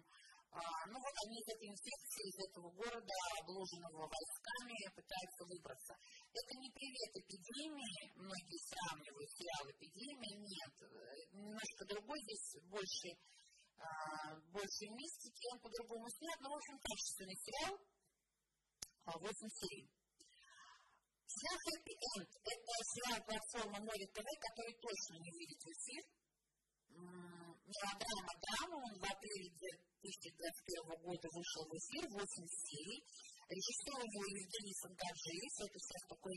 а, ну вот они из этой инфекции, из этого города, обложенного войсками, пытаются выбраться. Это не привет эпидемии, многие сравнивают сериал эпидемии, нет. Немножко другой здесь больше, а, больше мистики, он по-другому снят, но в общем качественный сериал, 8 а, серий. Сериал Happy это сериал платформы Море ТВ, который точно не выйдет в эфир. Мелодрама «Драма», он в апреле 2021 года вышел в эфир, 8 серий. Режиссер его Евгений Сангаджиев, это сейчас такой,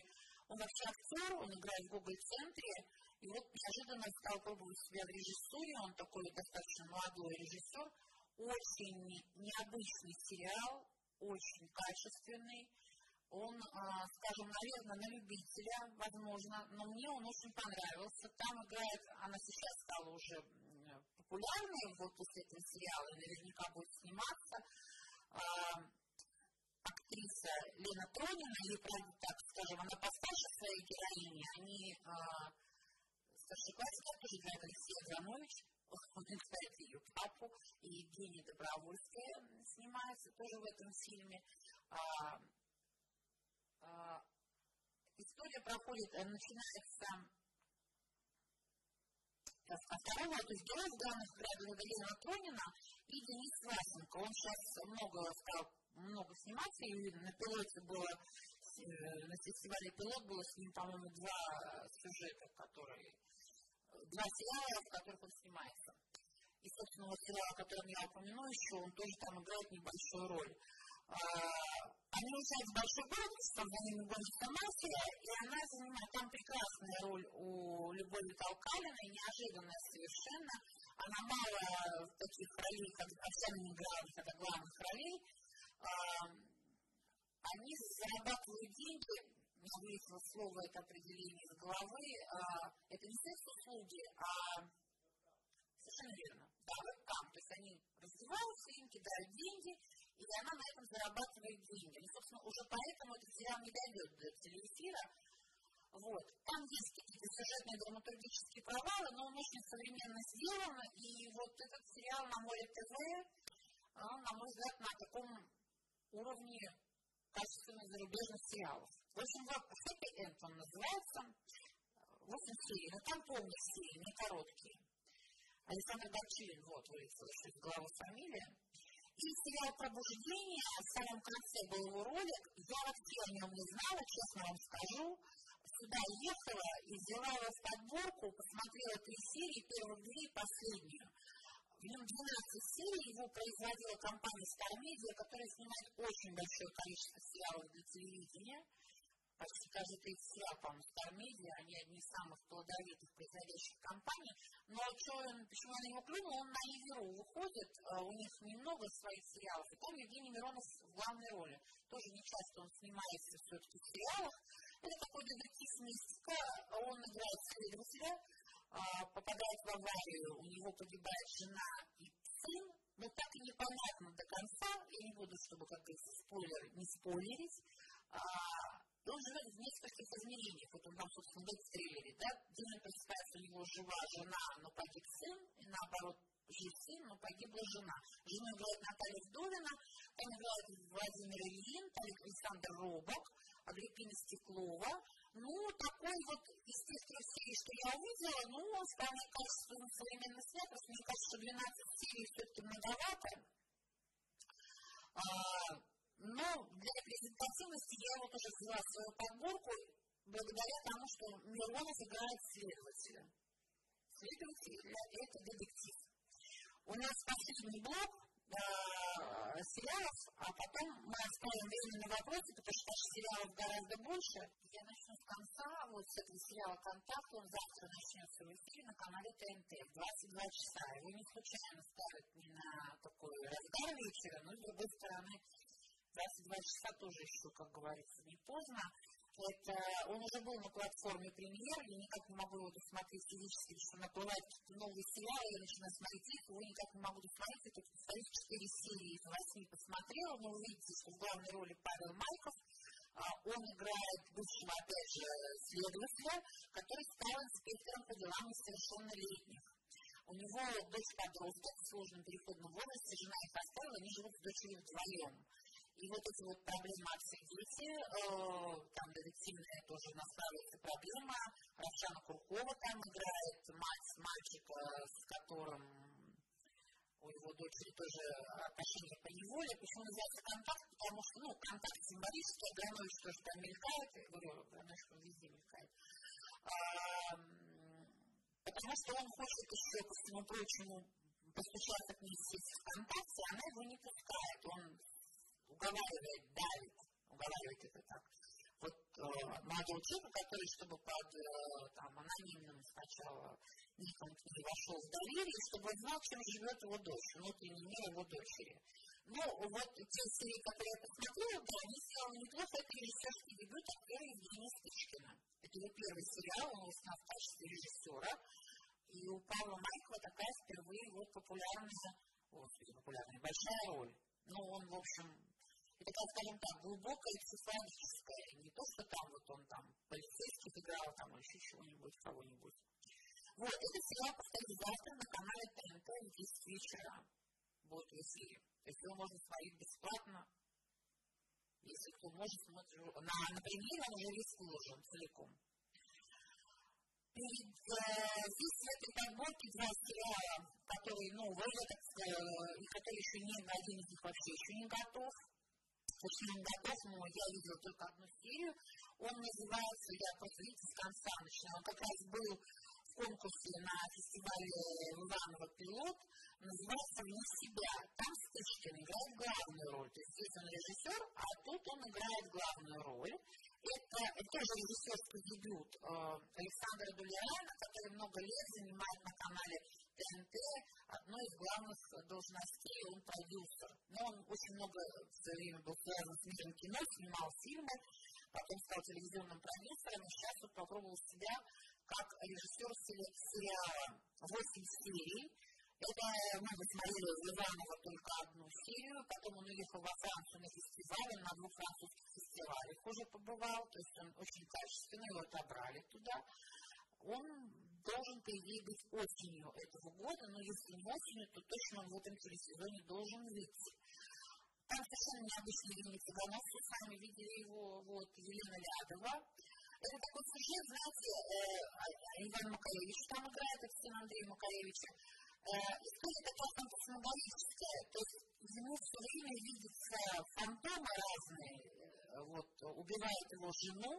он вообще актер, он играет в Google-центре, и вот неожиданно стал пробовать себя в режиссуре, он такой достаточно молодой режиссер, очень необычный сериал, очень качественный, он, скажем, наверное, на любителя, возможно, но мне он очень понравился. Там играет, она сейчас стала уже популярной, вот после этого сериала, наверняка будет сниматься. Актриса Лена Тронина, ей, правда, так скажем, она постарше своей героини, они старшеклассники, тоже играет Алексей Абрамович, он играет ее папу, и Евгения Добровольская снимается тоже в этом фильме. А, история проходит, э, начинается со второго, то есть герой в главных играет Галина Тронина и Денис Власенко. Он сейчас много стал много сниматься, и на пилоте было, э, на фестивале пилот было с ним, по-моему, два сюжета, которые, два сериала, в которых он снимается. И, собственно, вот сериал, о котором я упомяну еще, он тоже там играет небольшую роль. Они уезжают в большой город, там ними гонится мафия, и она занимает там прекрасная роль у Любови Толкалиной, неожиданная совершенно. Она мало в таких ролей, как вообще не играла никогда главных ролей. Они зарабатывают деньги, я выяснила слово, это определение из головы, это не секс-услуги, а совершенно верно, да, вебкам. То есть они развиваются, им кидают деньги, и она на этом зарабатывает деньги. И, собственно, уже поэтому этот сериал не дойдет до телеэфира. Вот. Там есть какие-то сюжетные драматургические провалы, но он очень современно сделан, и вот этот сериал на Море ТВ, он, на мой взгляд, на таком уровне качественных зарубежных сериалов. В общем, вот Happy End он называется, 8 серий, но там полные серии, не короткие. Александр Дачилин, вот, еще из главы фамилия. И сериал «Пробуждение», в самом конце был его ролик, я вообще о нем не знала, честно вам скажу. Сюда ехала и взяла в подборку, посмотрела три серии, первых две и последнюю. В нем 12 серий, его производила компания Media, которая снимает очень большое количество сериалов для телевидения почти каждый сериал, по-моему, Star Media, они одни из самых плодовитых производящих компаний. Но что, почему я на него клюнула, он на Иверу выходит, у них немного своих сериалов, и там Евгений Миронов в главной роли. Тоже не часто он снимается все-таки в сериалах. Это такой детектив мистика, он играет следователя, попадает в аварию, у него погибает жена и сын, но так и непонятно до конца, я не буду, чтобы, как говорится, спойлер, не спойлерить, он живет в нескольких измерениях. Вот он там, собственно, в трейлере, да, представляется, у него жива жена, но погиб сын, и наоборот, жив сын, но погибла жена. Жену играет Наталья Вдовина, там играет Владимир Ильин, там Александр Робок, Агриппина Стеклова. Ну, такой вот из тех серий, что я увидела, ну, он вполне качественно современно снят, просто мне кажется, что 12 серий все-таки многовато. Но для презентативности я вот уже взяла свою подборку благодаря тому, что Миронов играет следователя. Следователь – это детектив. У нас последний блок э, сериалов, а потом мы оставим время на вопросы, потому что сериалов гораздо больше. Я начну с конца, вот с этого сериала «Контакт», он завтра начнется в эфире на канале ТНТ в 22 часа. Его не случайно ставят не на такой разгар вечера, но с другой стороны 22 часа тоже еще, как говорится, не поздно. Это, он уже был на платформе премьер, я никак не могу его досмотреть физически, потому что наплывают какие-то новые сериалы, я начинаю смотреть их, его никак не могу досмотреть, я только посмотреть 4 серии из 8 посмотрела, но вы видите, что в главной роли Павел Майков, а, он играет бывшего, опять же, следователя, который стал инспектором по делам несовершеннолетних. У него дочь подросток в сложном переходном возрасте, жена их оставила, они живут с дочерью вдвоем. И вот эти вот проблемы отцы дети, э, там детективная тоже наставляется проблема. Равшана Куркова там играет, мать мальчика, с которым у его дочери тоже отношения по неволе. Почему называется контакт? Потому что, ну, контакт символический, Агранович тоже там мелькает, я говорю, Агранович везде мелькает. А, потому что он хочет еще, ко всему прочему, постучаться к ней в ВКонтакте, она его не пускает. Он уговаривает, давит, уговаривает это так. Вот э, молодого человека, который, чтобы под э, там, анонимным сначала ником к вошел в доверие, чтобы знал, чем живет его дочь, внутренний мир его дочери. Ну, вот те серии, которые я посмотрела, да, они сделаны неплохо, это режиссерский дебют актера Евгения Стычкина. Это его первый сериал, он снял в качестве режиссера, и у Павла Майкова такая впервые вот популярная, вот, популярная, большая роль. Ну, он, в общем, это, скажем так, глубокое психологическое. Не то, что там вот он там полицейский играл, там еще чего-нибудь, кого-нибудь. Вот, этот сериал, повторюсь, завтра на канале ТНТ в 10 вечера будет в эфире. То есть его можно смотреть бесплатно. Если кто может, смотрит. На, на премьере он уже весь выложен целиком. И э, здесь в этой подборке два сериала, которые, ну, вроде так, э, и которые еще не, один из них вообще еще не готов очень готов, но я видела только одну серию. Он называется, я просто, с конца начала, он как раз был в конкурсе на фестивале Иванова «Пилот», называется «Вне себя». Там Стычкин играет главную роль, то есть здесь он режиссер, а тут он играет главную роль. Это, тоже режиссерский дебют э, Александра Дуляна, который много лет занимает на канале ТНТ одной из главных должностей, он продюсер. Но он очень много в свое время был связан с миром кино, снимал фильмы, потом стал телевизионным продюсером, и сейчас он попробовал себя как режиссер сериала. Восемь серий. Это мы посмотрели Иванова только одну серию, потом он уехал во Францию на фестиваль, на двух французских фестивалях уже побывал, то есть он очень качественно, его отобрали туда. Он должен, по идее, быть осенью этого года, но если не осенью, то точно в этом телесезоне должен выйти. Там совершенно необычный Евгений Цыганов, вы сами видели его, вот, Елена Лядова. Это такой сюжет, знаете, э, а, а Иван Макаревич там играет, это сын Андрея Макаревича. Э, история такая фантасмагорическая, то есть ему все время видятся фантомы разные, э, вот, убивает его жену,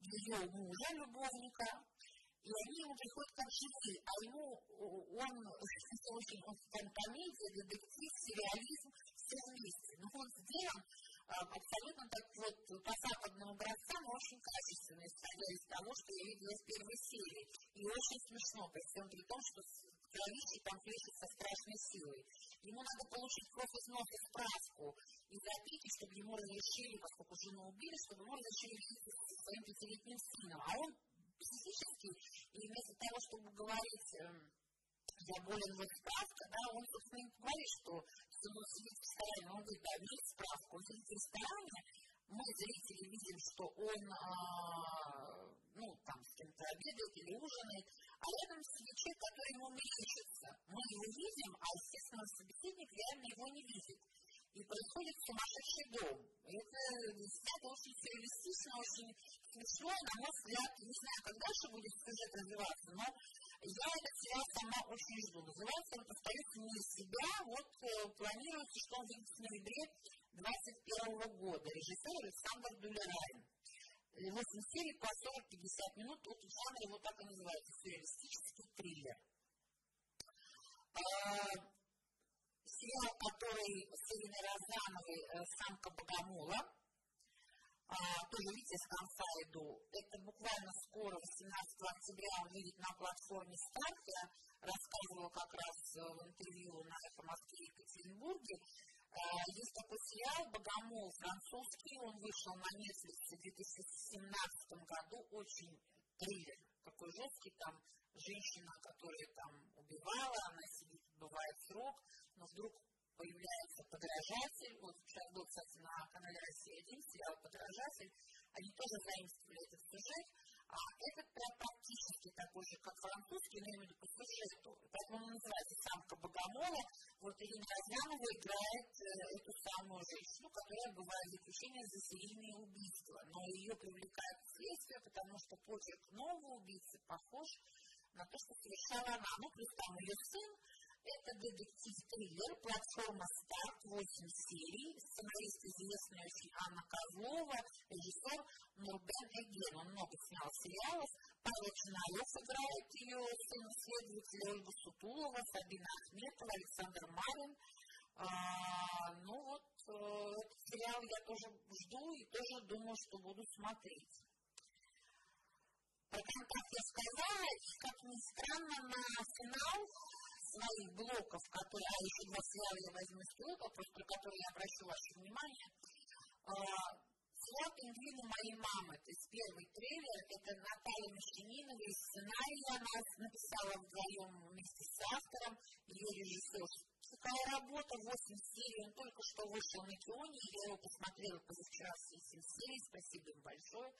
ее мужа, любовника, и они ему приходят как живые, а ему он, <laughs> очень, он там комедия, детектив, сериализм, все вместе. Но он сделан абсолютно так вот по западному образца, но очень качественно, исходя из того, что я видела в первой серии. И очень смешно, при всем при том, что кровище там пишет со страшной силой. Ему надо получить кровь из носа справку из опеки, чтобы ему разрешили, поскольку жену убили, чтобы ему разрешили со своим пятилетним сыном. А он психически, и вместо того, чтобы говорить, я болен, вот справка, да, он, собственно, не говорит, что он сидит в ресторане, он говорит, да, есть справка, он сидит в ресторане, мы, зрители, видим, что он, а, ну, там, с кем-то обедает или ужинает, а рядом сидит человек, который ему мерещится. Мы его видим, а, естественно, собеседник реально и происходит сумасшедший дом. Это снято очень реалистично, очень смешно, на мой взгляд, не знаю, как дальше будет сюжет развиваться, но я этот сериал сама очень жду. Называется он, повторюсь, не себя. Вот э, планируется, что он выйдет в ноябре 2021 года. Режиссер Александр Дулярайн. 8 серий по 40-50 минут. Вот жанр его так и называется. Сюрреалистический триллер. Сериал, который с Ириной Розановой «Самка Богомола», тоже, видите, с конца иду. Это буквально скоро, 18 октября, он выйдет на платформе «Старт». Я рассказывала как раз в интервью на «Эхо Москве» Екатеринбурге. А, есть такой сериал «Богомол» французский, он вышел на Netflix в 2017 году, очень триллер, такой жесткий, там женщина, которая там убивала, она сидит, бывает срок, но вдруг появляется подражатель. Вот сейчас был, кстати, на канале «Россия-1» сериал «Подражатель». Они тоже заимствовали этот сюжет. А этот прям практически такой же, как французский, но именно по сюжету. Поэтому он называется «Самка Богомола». Вот Ирина Разлямова играет э, эту самую женщину, которая бывает заключение за серийные убийства. Но ее привлекает следствие, потому что почерк нового убийцы похож на то, что совершала она. Ну, плюс там ее сын, это детектив-триллер, платформа «Старт», 8 серий, сценарист известный очень Анна Козлова, режиссер Нурбен Эген. Он много снял сериалов. Павел Чинаев играет ее сын следователя Ольга Сутулова, Сабина Ахметова, Александр Марин. А, ну вот, э, этот сериал я тоже жду и тоже думаю, что буду смотреть. Про контакт я сказала, как ни странно, на финал своих блоков, которые, а еще два сериала я возьму из вопрос, про которые я обращу ваше внимание, а, сериал «Пингвины моей мамы», то есть первый трейлер, это Наталья Мещанинова, из сценария она написала вдвоем вместе с автором, ее режиссер. Такая работа, 8 серий, он только что вышел на Кионе, я его посмотрела позавчера все 7 серий, спасибо им большое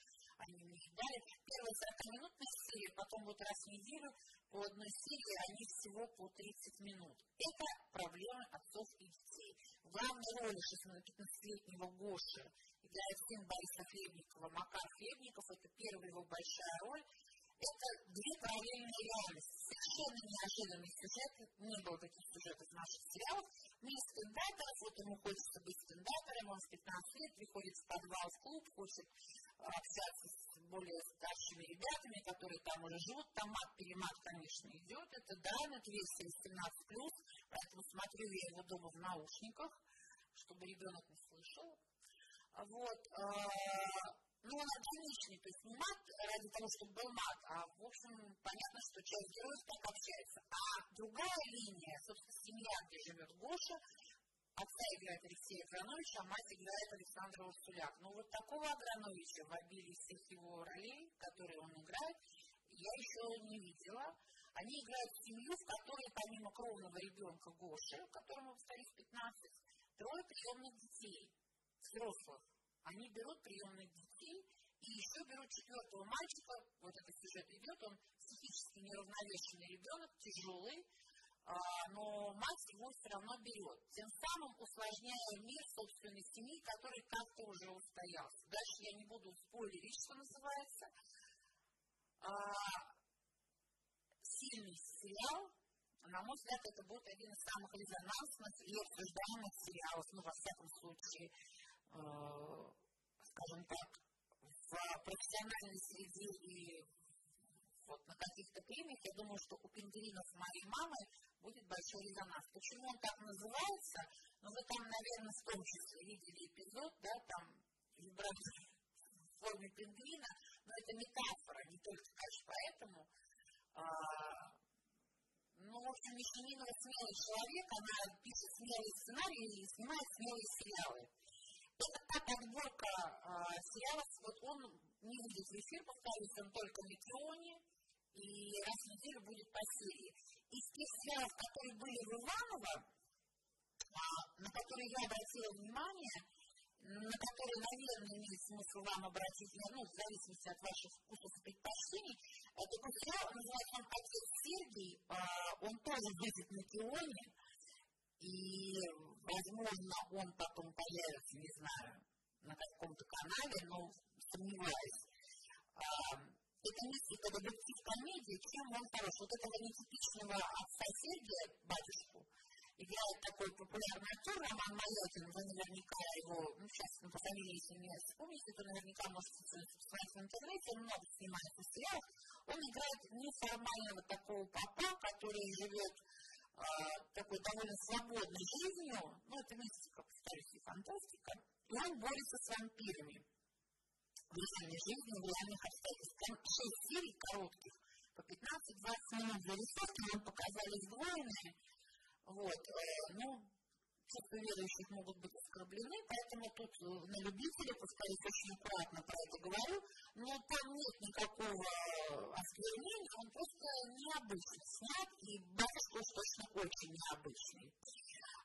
они мне дали. Первые 40-минутные серии, потом вот раз в неделю по одной серии, они всего по 30 минут. Это проблемы отцов и детей. В главной роли 16-летнего Гоши играет сын Бориса Хлебникова, Макар Хлебников, это первая его большая роль. Это две параллельные реальности. Совершенно неожиданный сюжет. Не было таких сюжетов в наших сериалах. Мир стендаторов, вот ему хочется быть стендатором, он с 15 лет приходит в подвал в клуб, хочет общаться с более старшими ребятами, которые там уже живут, там мат-перемат, конечно, идет. Это да, Netflix 17+, поэтому смотрю я его дома в наушниках, чтобы ребенок не слышал. Вот. А, ну, он органичный, то есть не мат ради того, чтобы был мат, а, в общем, понятно, что часть героев так общается. А другая линия, собственно, семья, где живет Гоша, Отца играет Алексей Агранович, а мать играет Александра Урсуляк. Но вот такого Аграновича в обилии всех его ролей, которые он играет, я еще не видела. Они играют семью, в которой помимо кровного ребенка Гоши, которому старик 15, трое приемных детей, взрослых. Они берут приемных детей и еще берут четвертого мальчика, вот этот сюжет идет, он психически неравновешенный ребенок, тяжелый, а, но мать его все равно берет, тем самым усложняя мир собственной семьи, который как-то уже устоялся. Дальше я не буду спойлерить, что называется. А, сильный сериал, на мой взгляд, это будет один из самых резонансных и обсуждаемых сериалов, ну, во всяком случае, скажем так, в профессиональной среде и вот на каких-то премиях, я думаю, что у пингвинов моей мамы будет большой резонанс. Почему он так называется? Ну, вы там, наверное, в том числе видели эпизод, да, там в форме пингвина, но это метафора, не только, конечно, поэтому. А, ну, в общем, Мишелинова смелый человек, она пишет смелые сценарии и снимает смелые сериалы. Это та подборка а, сериалов, вот он не выйдет в эфир, повторюсь, он только на Кионе, и раз в неделю будет по серии. Из тех сериалов, которые были в Иваново, а, на которые я обратила внимание, на которые, наверное, имеет смысл вам обратить, ну, в зависимости от ваших вкусов и предпочтений. Это сериал, называется он «Отец Сергий», а, он тоже выйдет на Кионе, и, возможно, он потом появится, не знаю, на каком-то канале, но сомневаюсь. А, это несколько детектив комедии, чем он хорош. Вот этого нетипичного отца Сергия, батюшку, играет такой популярный актер Роман Малякин, вы наверняка его, ну, сейчас ну, по фамилии, если не вспомните, то наверняка можете посмотреть в интернете, он много снимается в. Он играет неформального такого папа, который живет такой довольно свободной жизнью, ну, это мистика, повторюсь, и фантастика, и он борется с вампирами. В реальной жизни, в реальных обстоятельствах. Там шесть серий коротких, по 15-20 минут. Зарисовки нам показали сдвоенные, вот, э, ну, чувства верующих могут быть оскорблены, поэтому тут э, на любителя, повторюсь, очень аккуратно про это говорю, но там нет никакого осквернения, он просто необычно снят, и батюшка уж точно очень необычный.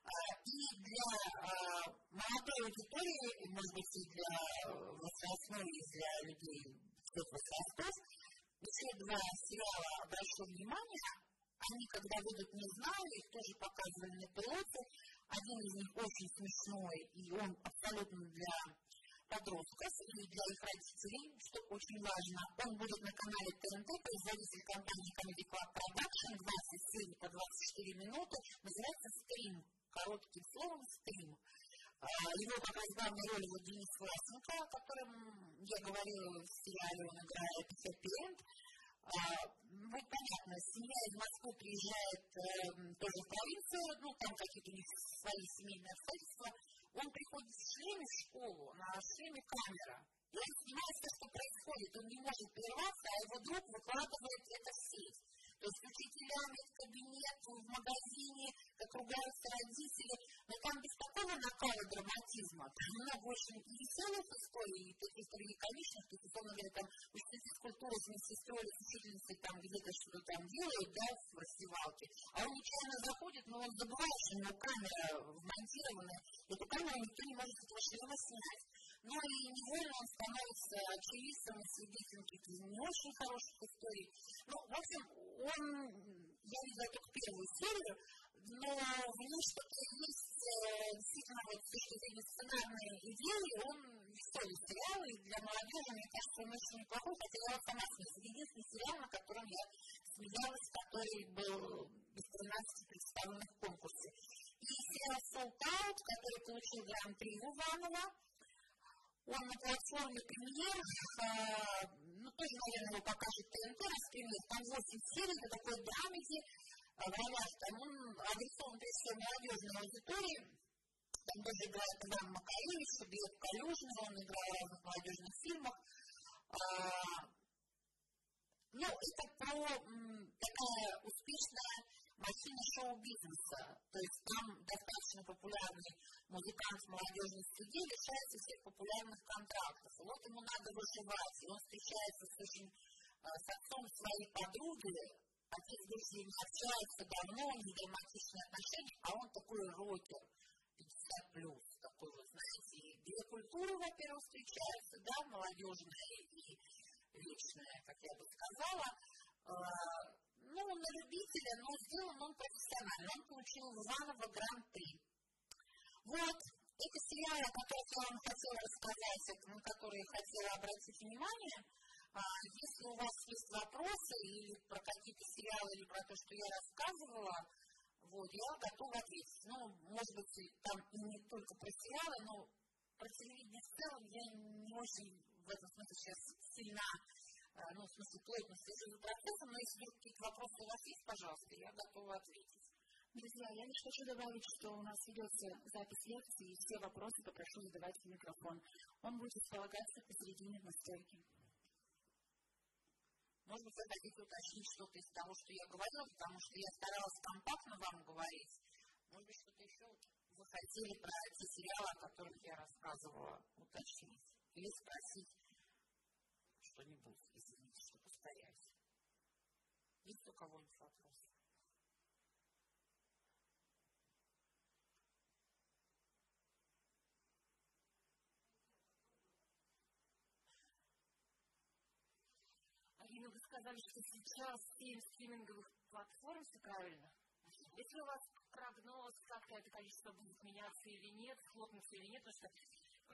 А, и для а, молодой аудитории, может быть, и для возрастной, и для людей всех возрастов, еще два сериала обращу внимание, они, когда будут не знали, их тоже показывали на пилоте, один из них очень смешной, и он абсолютно для подростков и для их родителей, что очень важно. Он будет на канале ТНТ, производитель компании Comedy Club Production, 20 серий по 24 минуты, называется «Стрим», коротким словом «Стрим». А, его как раз главной роли вот Денис Власенко, о котором я говорила в сериале, он играет Хэппи. Будет понятно, семья из Москвы приезжает э, тоже в провинцию, ну, там какие-то у них свои семейные обстоятельства. Он приходит в шлеме в школу, на шлеме камера. И он снимает все, что происходит. Он не может прерваться, а его друг выкладывает это в сеть. То есть учителями в кабинет, в магазине, как ругаются родители. Но там без такого накала драматизма. Там много очень веселых историй, и таких трагикомичных, то есть, условно говоря, там учитель физкультуры с медсестрой с учительницей там где-то что-то там делают, да, в раздевалке. А он нечаянно заходит, но он забывает, что у него камера вмонтированная. Эту камеру никто не может этого снять. Ну и невольно он становится очевидцем и свидетелем каких-то не очень хороших историй. Ну, в общем, он, я видела только первую серию, но в ней что-то есть, э, действительно, вот с точки зрения сценарной идеи, он веселый сериал, и для молодежи, мне кажется, он очень неплохой, хотя я сама смеялась. Единственный сериал, на котором я смеялась, который был без 13 представленных в конкурсе. И сериал Out, который получил гран-при Иванова, он на платформе премьер, ну, тоже, наверное, его покажет ТНТ, распример, там 8 серий, это такой драмеди, в ролях, там он адресован прежде всего молодежной аудитории, там тоже играет Иван Макаревич, Глеб Калюжный, он играл в разных молодежных фильмах. Ну, это про такая успешная машина шоу-бизнеса. То есть там достаточно популярный музыкант в молодежной студии лишается всех популярных контрактов. И вот ему надо выживать. И он встречается с, очень, с отцом своей подруги, отец с ним общается давно, у них драматичные отношения, а он такой рокер, 50 плюс, такой вот, знаете, две культуры, во-первых, встречаются, да, молодежная и вечная, как я бы сказала, ну, на любителя, но сделан он профессионально. Он получил Иванова гран-при. Вот, это сериалы, о которых я вам хотела рассказать, на которые я хотела обратить внимание. А, если у вас есть вопросы или про какие-то сериалы, или про то, что я рассказывала, вот, я готова ответить. Ну, может быть, там не только про сериалы, но про телевидение в целом я не очень в этом смысле сейчас сильна ну, в смысле, плотно слежу за процессом, но если какие-то вопросы у вас есть, пожалуйста, я готова ответить. Друзья, я лишь хочу добавить, что у нас ведется запись лекции, и все вопросы попрошу задавать в микрофон. Он будет располагаться посередине на стойке. Может быть, вы хотите уточнить что-то из того, что я говорила, потому что я старалась компактно вам говорить. Может быть, что-то еще вы хотели про те сериалы, о которых я рассказывала, уточнить. Или спросить что-нибудь, повторяюсь. Есть у кого-нибудь вопрос? Алина, вы сказали, что сейчас 7 стриминговых платформ, все правильно? Если у вас прогноз, как-то это количество будет меняться или нет, схлопнуться или нет, потому что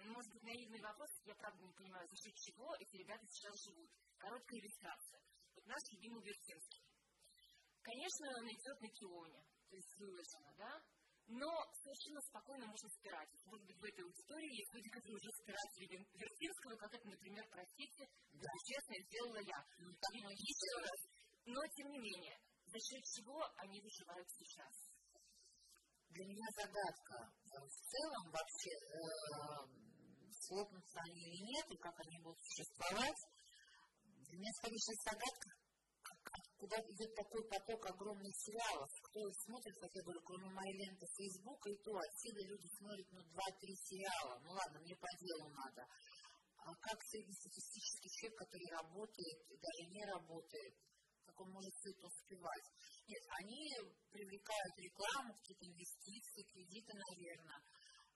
может быть, наивный вопрос, я правда не понимаю, за счет чего эти ребята сейчас живут. Короткая иллюстрация. Вот наш любимый Версинский. Конечно, он идет на Кионе, то есть выложено, да? но совершенно спокойно можно спирать. Может быть, в этой аудитории есть люди, которые уже спирать Вертинского, как это, например, простите, да. честно, сделала я. Ну, еще раз. Но, тем не менее, за счет чего они выживают сейчас? Для меня загадка. В целом, вообще, э, они или нет, и как они будут существовать. Для меня скорее загадка, куда идет такой поток огромных сериалов. Кто их смотрит, как я говорю, кроме моей ленты Фейсбука, и то отсюда люди смотрят ну, два-три сериала. Ну ладно, мне по делу надо. А как среднестатистический человек, который работает даже не работает, как он может все это успевать? Нет, они привлекают рекламу, какие-то инвестиции, кредиты, наверное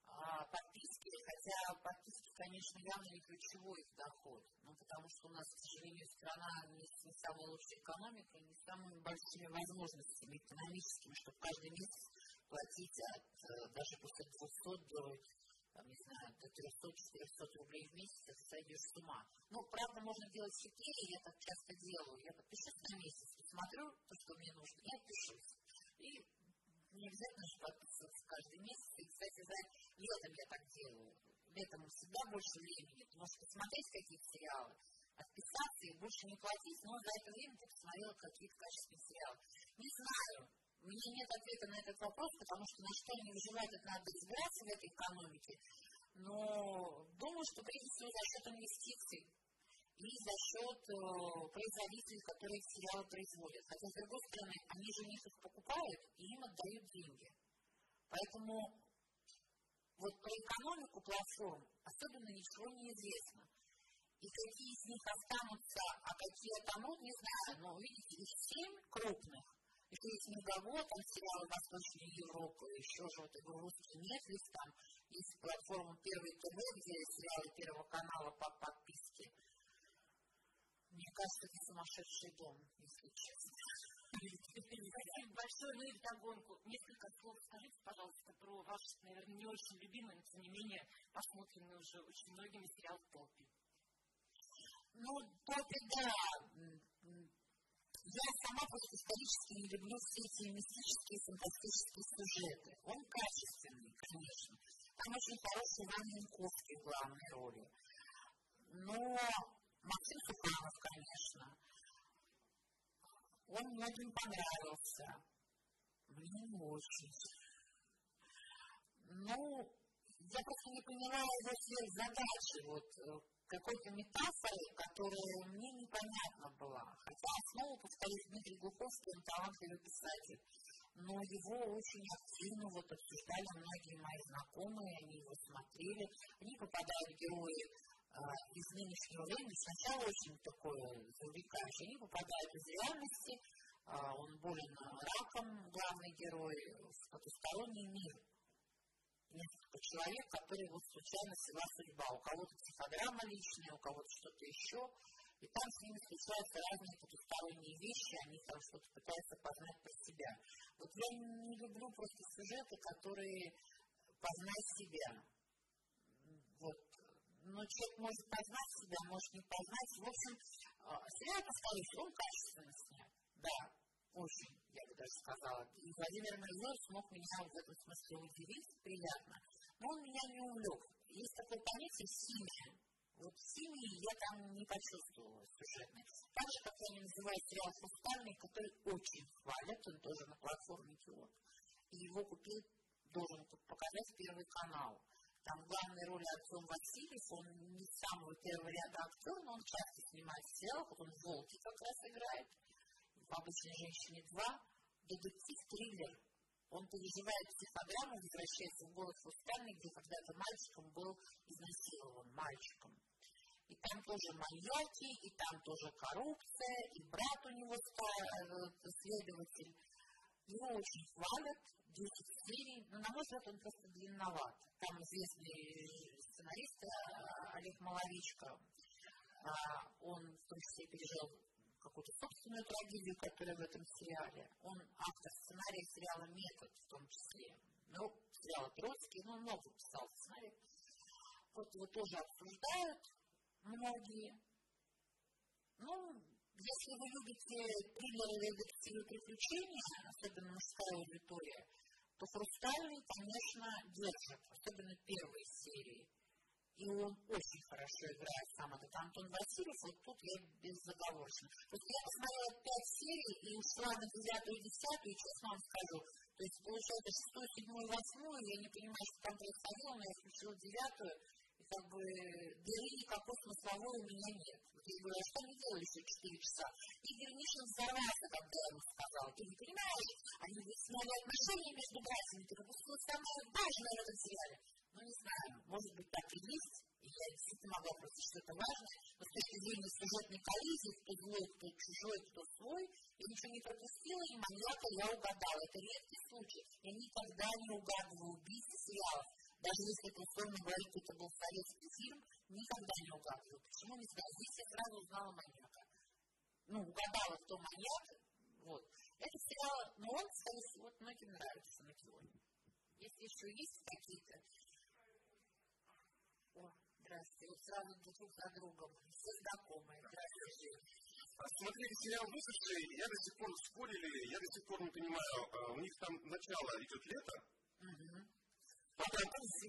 а, подписки, хотя подписки, конечно, явно не ключевой их доход, ну, потому что у нас, к сожалению, страна не, не самая лучшая экономика, не с самыми большими возможностями экономическими, чтобы каждый месяц платить от, э, даже после 200 до, там, не знаю, до 300-400 рублей в месяц, сойдешь с ума. Ну, правда, можно делать хитрее, я так часто делаю. Я подпишусь на месяц, посмотрю то, что мне нужно, и отпишусь. И не обязательно же подписываться каждый месяц. И, кстати, за летом я так делаю. Летом всегда больше времени. Ты можешь посмотреть какие-то сериалы, отписаться и больше не платить, но за это время ты посмотрела какие-то качественные сериалы. Не знаю. У меня нет ответа на этот вопрос, потому что на что они выживают, это надо разбираться в этой экономике. Но думаю, что прежде всего за счет инвестиций и за счет э, производителей, которые сериалы производят. Хотя, с другой стороны, они же них их покупают и им отдают деньги. Поэтому вот про экономику платформ особенно ничего не известно. И какие из них останутся, а какие отомрут, не знаю. Но, видите, их семь крупных. Это есть Мегавод, там сериалы Восточной Европы, еще же вот игру русский Netflix, там есть платформа Первый ТВ, где сериалы Первого канала по подписке. Мне кажется, это сумасшедший дом, если честно. Спасибо большое. Ну и вдогонку. Несколько слов скажите, пожалуйста, про ваш, наверное, не очень любимый, но тем не менее посмотренный уже очень многими сериал «Топи». Ну, «Топи», да. Я сама исторически не люблю все эти мистические, фантастические сюжеты. Он качественный, конечно. Там очень хороший Иван Янковский в главной роли. Но Максим Суханов, конечно. Он многим понравился. Мне не очень. Ну, я просто не поняла его задачи, вот э, какой-то метафоры, которая мне непонятна была. Хотя основу, повторюсь, Дмитрий Глуховский, он талантливый писатель. Но его очень активно вот обсуждали многие мои знакомые, они его смотрели. Они попадают герои а, из нынешнего времени сначала очень такое завлекающее. Они попадают из реальности, а, он болен раком, главный герой, в потусторонний мир. Несколько человек, которые вот случайно свела судьба. У кого-то психодрама личная, у кого-то что-то еще. И там с ними случаются разные потусторонние вещи, они там что-то пытаются познать про себя. Вот я не люблю просто сюжеты, которые познать себя. Вот но человек может познать себя, может не познать. В общем, а, сериал, повторюсь, он качественно снят. Да, очень, я бы даже сказала. И Владимир Мельзор смог меня в этом смысле удивить, приятно. Но он меня не увлек. Есть такое понятие «синяя». Вот синий я там не почувствовала сюжетный. Так же, как я не называю сериал «Хрустальный», который очень хвалят, он тоже на платформе Киот. И его купил, должен показать Первый канал. Там главной роли Артем Васильев, он не самого первого ряда актер, но он часто снимает в сериалах, он в «Волке» как раз играет, в «Обычной женщине 2», детектив-триллер. Он переживает психодраму, возвращается в город Фустальный, где когда-то мальчиком был изнасилован, мальчиком. И там тоже маньяки, и там тоже коррупция, и брат у него э, следователь. Его очень хвалят, 10 серий, но, на мой взгляд, он просто длинноват. Там известный сценарист э, Олег Маловичко, а, он в том числе пережил какую-то собственную трагедию, которая в этом сериале. Он автор сценария сериала «Метод» в том числе. Ну, сериала «Троцкий», ну, много писал сценарий. Вот его тоже обсуждают многие. Ну, если вы любите триллеры, детективы, приключения, особенно мужская аудитория, то «Хрустальный», конечно, держит, особенно первые серии. И он очень хорошо играет сам этот Антон Васильев, вот тут я безоговорочно. То есть я посмотрела пять серий и ушла на девятую и десятую, и честно вам скажу, то есть получается шестую, седьмую, восьмую, я не понимаю, что там происходило, но я включила девятую, и как бы дыры никакой смысловой у меня нет. Вот я говорю, а что они делали еще 4 часа? Игорь Мишин взорвался, когда я ему сказала. Ты не понимаешь, они выясняли отношения между братьями, ты пропустила самое важное в этом сериале. Ну, не знаю, может быть, так и есть. И я действительно могла просто что-то важное, но с точки зрения сюжетной коллизии, кто злой, кто чужой, кто свой, я ничего не пропустила, и маньяка я угадала. Это редкий случай. Я никогда не угадываю убийц сериалов. Даже если это, условно говоря, это был советский фильм, никогда не угадываю. Почему не знаю? Здесь я сразу узнала маньяка. Ну, угадала, кто маньяк. Вот. Это сериал, но он, кстати, вот многим нравится на Кионе. Если еще есть какие-то о, здравствуйте. Вот сразу друг за другом. Все знакомые. Здравствуйте. Смотрели сериал «Выжившие», я до сих пор спорили, я до сих пор не понимаю, а у них там начало идет лето, угу. потом,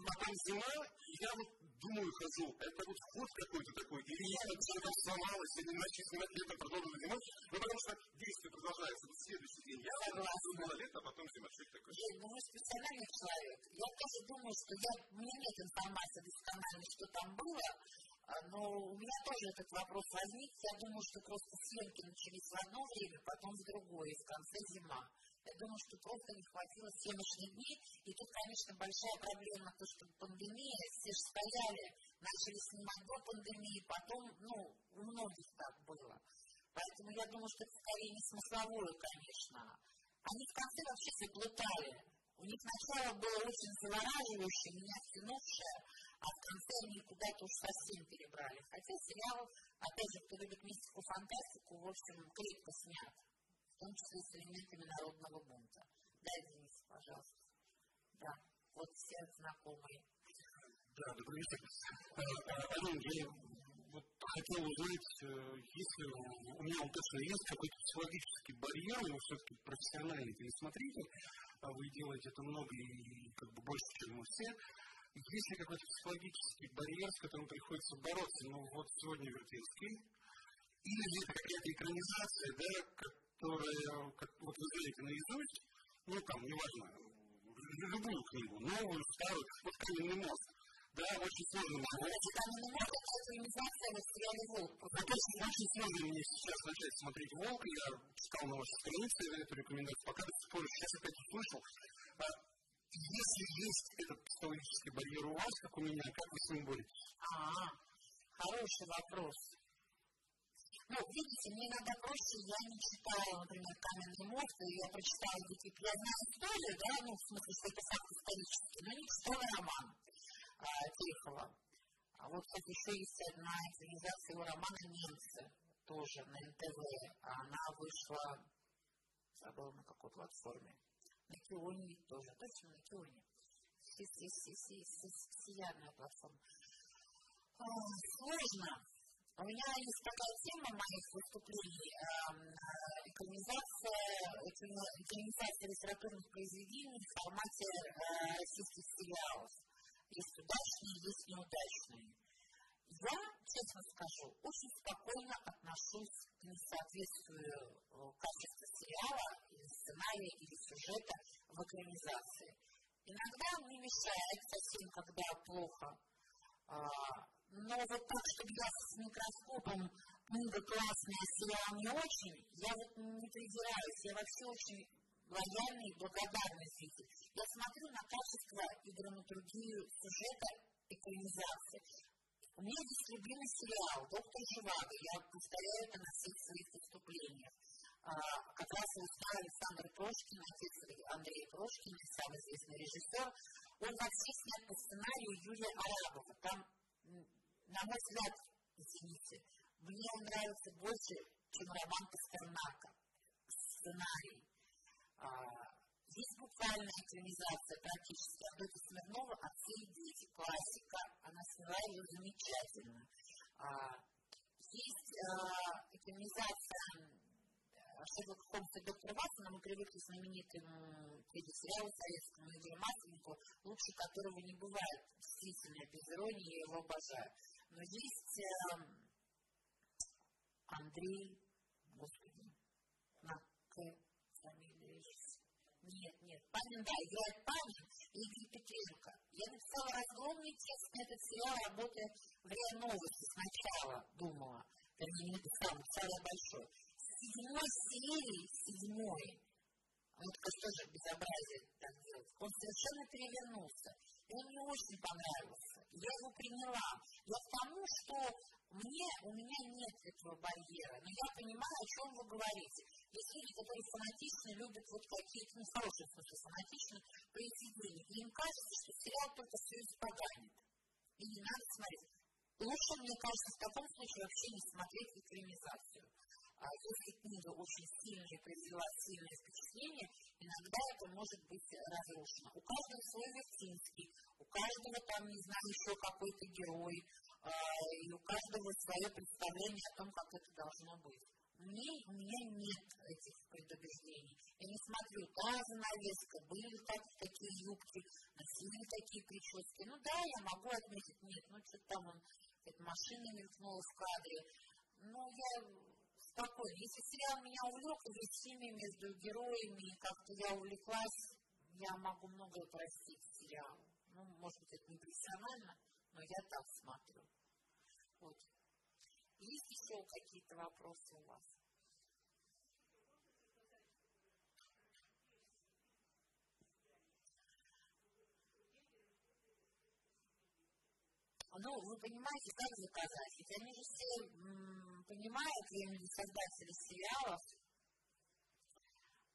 потом зима, и я вот думаю, хожу, это вот вход какой-то такой, или что-то сломалось, или начали снимать лето, продолжили зимой, ну потому что действие продолжается в следующий день. Я думала лето, а потом зима. Что такое? Я, ну, вы специальный человек. Я тоже думаю, что я, у меня нет информации доскональной, что там было, а, но у меня тоже этот вопрос возник. Я думаю, что просто съемки начались в одно время, потом в другое, и в конце зима. Я думаю, что просто не хватило съемочных дней. И тут, конечно, большая проблема, то, что пандемия, все же стояли, начали снимать до пандемии, потом, ну, у многих так было. Поэтому я думаю, что это скорее не смысловое, конечно. Они в конце вообще заплутали. У них начало было очень завораживающее, меня втянувшее, а в конце они куда-то уж совсем перебрали. Хотя сериал, опять же, кто любит мистику, фантастику, в общем, крепко снят в том числе с элементами народного бунта. Да, Денис, пожалуйста. Да, вот все знакомые. Да, добрый вечер. Ален, я вот хотел узнать, э, если у меня он точно есть какой-то психологический барьер, но все-таки профессиональный телесмотритель, а вы делаете это много и как бы больше, чем мы все. Есть ли какой-то психологический барьер, с которым приходится бороться? Ну, вот сегодня Вертинский, или это какая-то экранизация, да, которая, как вот вы знаете, наизусть, ну там, неважно, любую книгу, новую, старую, вот «Каменный мост», да, очень сложно. Знаете, «Каменный мост» — это экранизация на сериале «Волк». Очень, очень сложно мне сейчас начать смотреть «Волк», я читал на вашей странице эту рекомендацию, пока до сих пор, сейчас опять услышал. А, если есть этот психологический барьер у вас, как у меня, как вы с ним боретесь? А, хороший вопрос. Ну, видите, мне иногда проще, я не читала, например, «Каменный мост», и я прочитала какие-то, я знаю историю, да, ну, в смысле, что это факт исторический, но не читала роман а, Тихого. А вот, кстати, еще есть одна экранизация его романа «Немцы», тоже на НТВ, а она вышла, забыла на какой платформе, на Кионе тоже, точно на Кионе, сиядная платформа. Сложно, у меня есть такая тема моих выступлений, экранизация, экранизация литературных произведений в формате российских сериалов. Есть удачные, есть неудачные. Я, честно скажу, очень спокойно отношусь к несоответствию качества сериала, или сценария, или сюжета в экранизации. Иногда мне мешает совсем, когда плохо но вот так, чтобы я с микроскопом книга классная, сериал не очень, я вот не придираюсь, я вообще очень лояльный и благодарный зритель. Я смотрю на качество и драматургию сюжета экранизации. У меня есть любимый сериал «Доктор Живаго». Я повторяю это на всех своих выступлениях. А, как раз снял Александр Прошкин, отец Андрея Прошкина, самый известный режиссер. Он вообще снят по сценарию Юрия Арабова. Там на мой взгляд, извините, мне он нравится больше, чем роман Пастернака, сценарий. А, есть буквальная экранизация практически Авдотья Смирнова «Отцы и дети», классика, она сняла ее замечательно. А, есть а, экранизация Шерлока Холмса и доктора Ватсона мы привыкли к знаменитому телесериалу советскому Игорю Масленнику, лучше которого не бывает. Действительно, без иронии я его обожаю. Но есть э, Андрей, господи, на К фамилия Нет, нет, Панин, да, играет Панин и Игорь Петренко. Я написала разгромный текст на этот сериал, работая в РИА Новости сначала, думала. Вернее, не написала, написала большой седьмой серии, седьмой, вот это тоже безобразие так делать, он совершенно перевернулся. И он мне очень понравился. Я его приняла. Я к тому, что мне, у меня нет этого барьера, но я понимаю, о чем вы говорите. Есть люди, которые фанатично любят вот какие-то, ну, в хорошем смысле, фанатично произведения. И им кажется, что сериал только все испоганит. И не надо смотреть. Лучше, мне кажется, в таком случае вообще не смотреть экранизацию. А если книга очень сильная, произвела сильное впечатление, иногда это может быть разрушено. У каждого свой Вертинский, у каждого там, не знаю, еще какой-то герой, а, и у каждого свое представление о том, как это должно быть. Мне, у меня нет этих предубеждений. Я не смотрю, та занавеска, были так, такие юбки, носили такие прически. Ну да, я могу отметить, нет, ну что там он, эта машина мелькнула в кадре. Но я спокойно. Если сериал меня увлек, или химия между героями, как-то я увлеклась, я могу многое простить сериалу. Ну, может быть, это не профессионально, но я так смотрю. Вот. Есть еще какие-то вопросы у вас? Ну, вы понимаете, как заказать? Ведь они же все понимают, я имею в виду создатели сериалов,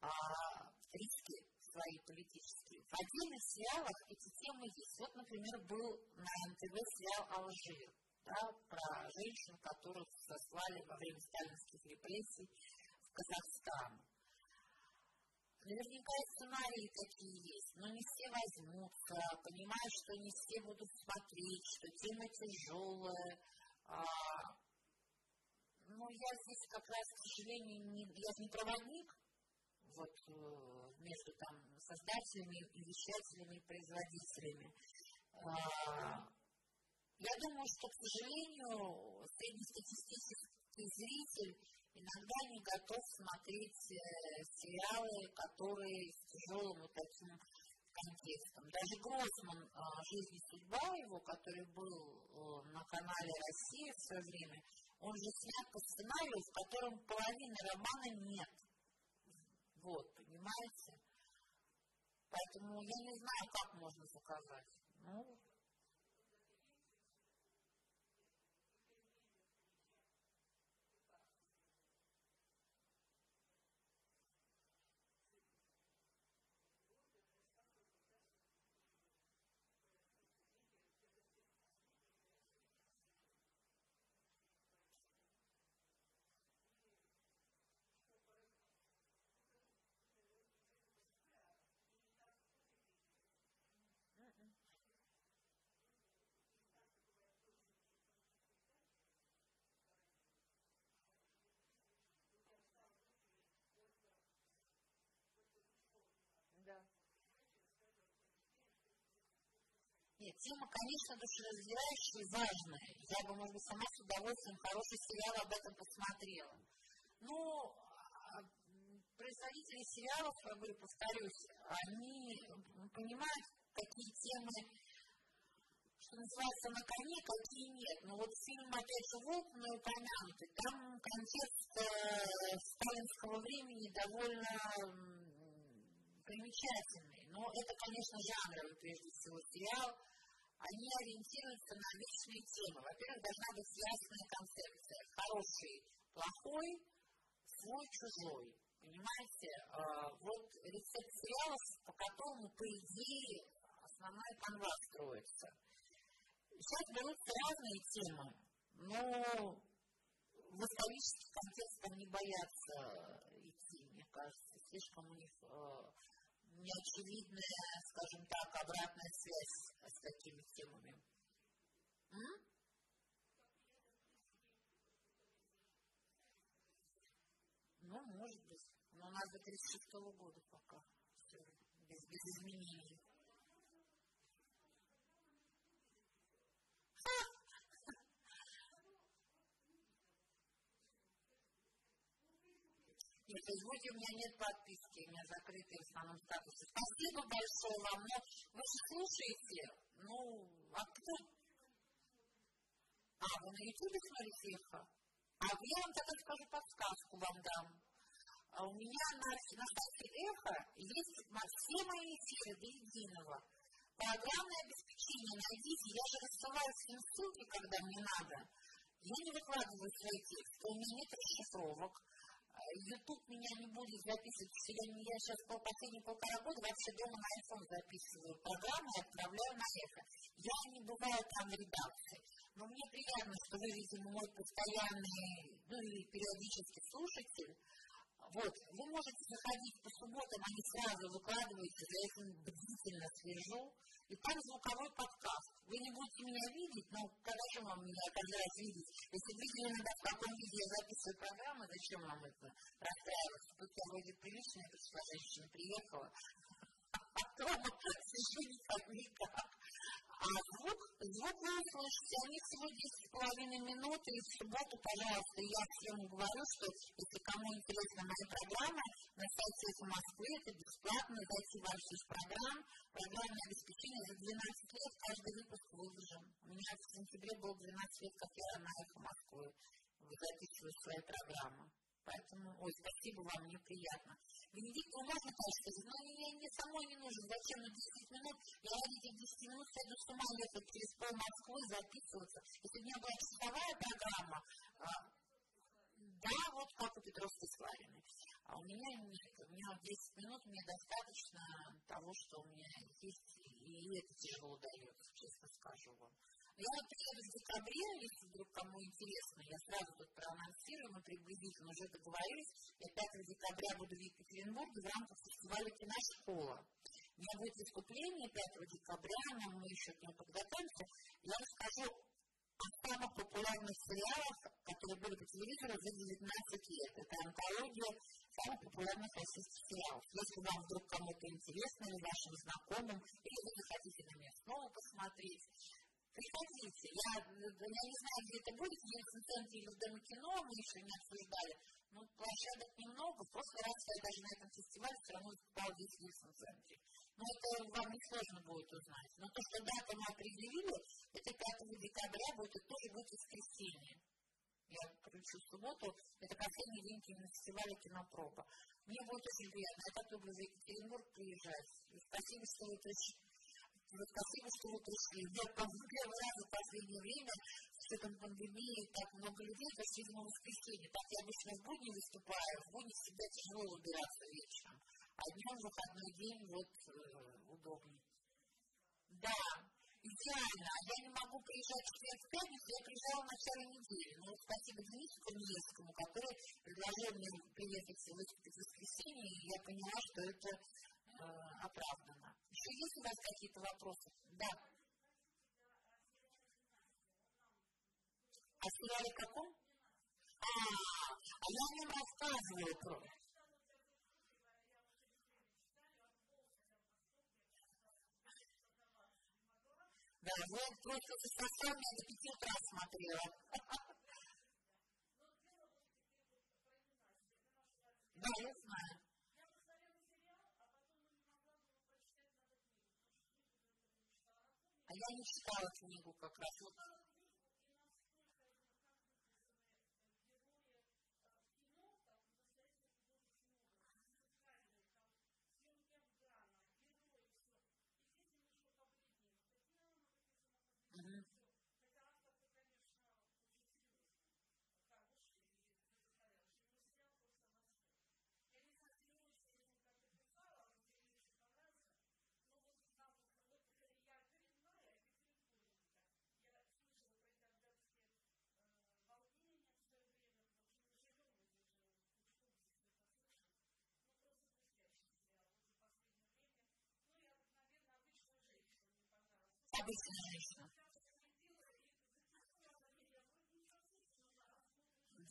а, риски свои политические. В отдельных сериалах эти темы есть. Вот, например, был на НТВ сериал «Алжир», да, про женщин, которых сослали во время сталинских репрессий в Казахстан. Наверняка и сценарии такие есть, но не все возьмутся, понимают, что не все будут смотреть, что тема тяжелая. А, но я здесь как раз, к сожалению, не, я не проводник вот, э, между там, создателями вещателями и производителями. А, я думаю, что, к сожалению, среднестатистический зритель иногда не готов смотреть э, сериалы, которые с тяжелым вот таким контекстом. Даже Гроссман э, «Жизнь и судьба» его, который был э, на канале «Россия» в свое время, он же снят по сценарию, в котором половины романа нет. Вот, понимаете? Поэтому я не знаю, как можно заказать. Ну, Нет, тема, конечно, душераздирающая и важная. Я бы, может быть, сама с удовольствием хороший сериал об этом посмотрела. Но а, производители сериалов, я говорю, повторюсь, они понимают, какие темы, что называется, на коне, какие нет. Но вот фильм, опять же, «Волк» мной упомянутый, там контекст э, сталинского времени довольно примечательный. Но это, конечно, жанровый, прежде всего, сериал они ориентируются на личные темы. Во-первых, должна быть ясная концепция. Хороший, плохой, свой, чужой. Понимаете? А, вот рецепт сериалов, по которому, по идее, основная канва строится. Сейчас берутся разные темы, но в исторический контекст они боятся идти, мне кажется. Слишком у них а, неочевидная, скажем так, обратная связь с такими темами. М? Ну, может быть. Но у нас до 36 года пока. Все, без, без изменений. Нет, в Фейсбуке у меня нет подписки, у меня закрытый в основном статусе. Спасибо большое вам, но вы же слушаете, ну, а кто? А, вы на YouTube смотрите эхо? А я вам тогда скажу подсказку вам дам. А у меня на, на сайте эхо есть все мои эфиры до единого. Программное обеспечение найдите, я же рассылаю всем ссылки, когда мне надо. Я не выкладываю свои тексты, у меня нет расшифровок. YouTube меня не будет записывать. Я, я сейчас по последние полтора года вообще дома на iPhone записываю программы и отправляю на эхо. Я не бываю там в редакции. Но мне приятно, что вы, видимо, мой постоянный, ну и периодически слушатель. Вот, вы можете заходить по субботам, они сразу выкладываются, за этим бдительно слежу. И там звуковой подкаст. Вы не будете меня видеть, но когда же вам меня каждый раз видеть? Если видели иногда, в каком виде я записываю программы, зачем вам это расстраиваться? Тут я вроде приличная пришла женщина, приехала, <laughs> а потом сижу никак никак. А звук, звук вы услышите, они всего 10,5 минут, и в субботу, пожалуйста, я всем говорю, что если кому интересна моя программа, на сайте «Это Москвы», это бесплатно, зайти в архив программ, программное обеспечение за 12 лет, каждый выпуск выложен. У меня в сентябре было 12 лет, как я на «Эхо Москвы» записываю свои программы. Поэтому, ой, спасибо вам, мне приятно. Венедикту можно, сказать, но мне, мне самой не нужно. Зачем на 10 минут? Я ради этих 10 минут сяду с ума ехать через пол Москвы записываться. Если у меня была часовая программа, а, да, вот как у Петровской Славины. А у меня нет. У меня 10 минут мне достаточно того, что у меня есть, и это тяжело дается, честно скажу вам. Я вот приеду в декабре, если вдруг кому интересно, я сразу тут проанонсирую, мы приблизительно уже договорились, я 5 декабря буду в Екатеринбурге в рамках фестиваля «Киношкола». У меня будет выступление 5 декабря, но мы еще к нему подготовимся. Я расскажу о самых популярных сериалах, которые были по телевизору за 19 лет. Это антология самых популярных российских сериалов. Если вам вдруг кому-то интересно, или вашим знакомым, или вы захотите на меня снова посмотреть, приходите. Я, я не знаю, где это будет, в Ельцин-центре или в Доме кино, мы еще не обсуждали. Но площадок немного. В прошлый раз я даже на этом фестивале все равно выступал здесь в Ельцин-центре. Но это вам не сложно будет узнать. Но то, что дату мы определили, это 5 декабря будет, это тоже будет воскресенье. Я включу субботу, это последний день кинофестиваля «Кинопроба». Мне будет очень приятно. Я так люблю в Екатеринбург приезжать. И спасибо, что вы пришли вот спасибо, что вы пришли. Я там первый раз за последнее время, с этой пандемией, так много людей, это видимо, воскресенье. Так я обычно в будни выступаю, в будни всегда тяжело убираться вечером. А днем в выходной день вот э, удобнее. Да, идеально. А я не могу приезжать в четверг в пятницу, я приезжала в начале недели. Но вот спасибо Денису Камилевскому, который предложил мне приехать в воскресенье, и я поняла, что это э, оправдано. Еще есть у вас какие-то вопросы? Да. А сериале каком? А, а я нем рассказываю про. Да, вот просто со сосами до пяти утра смотрела. <laughs> Да, я знаю. А я не читала книгу как раз. Вот. Женщина.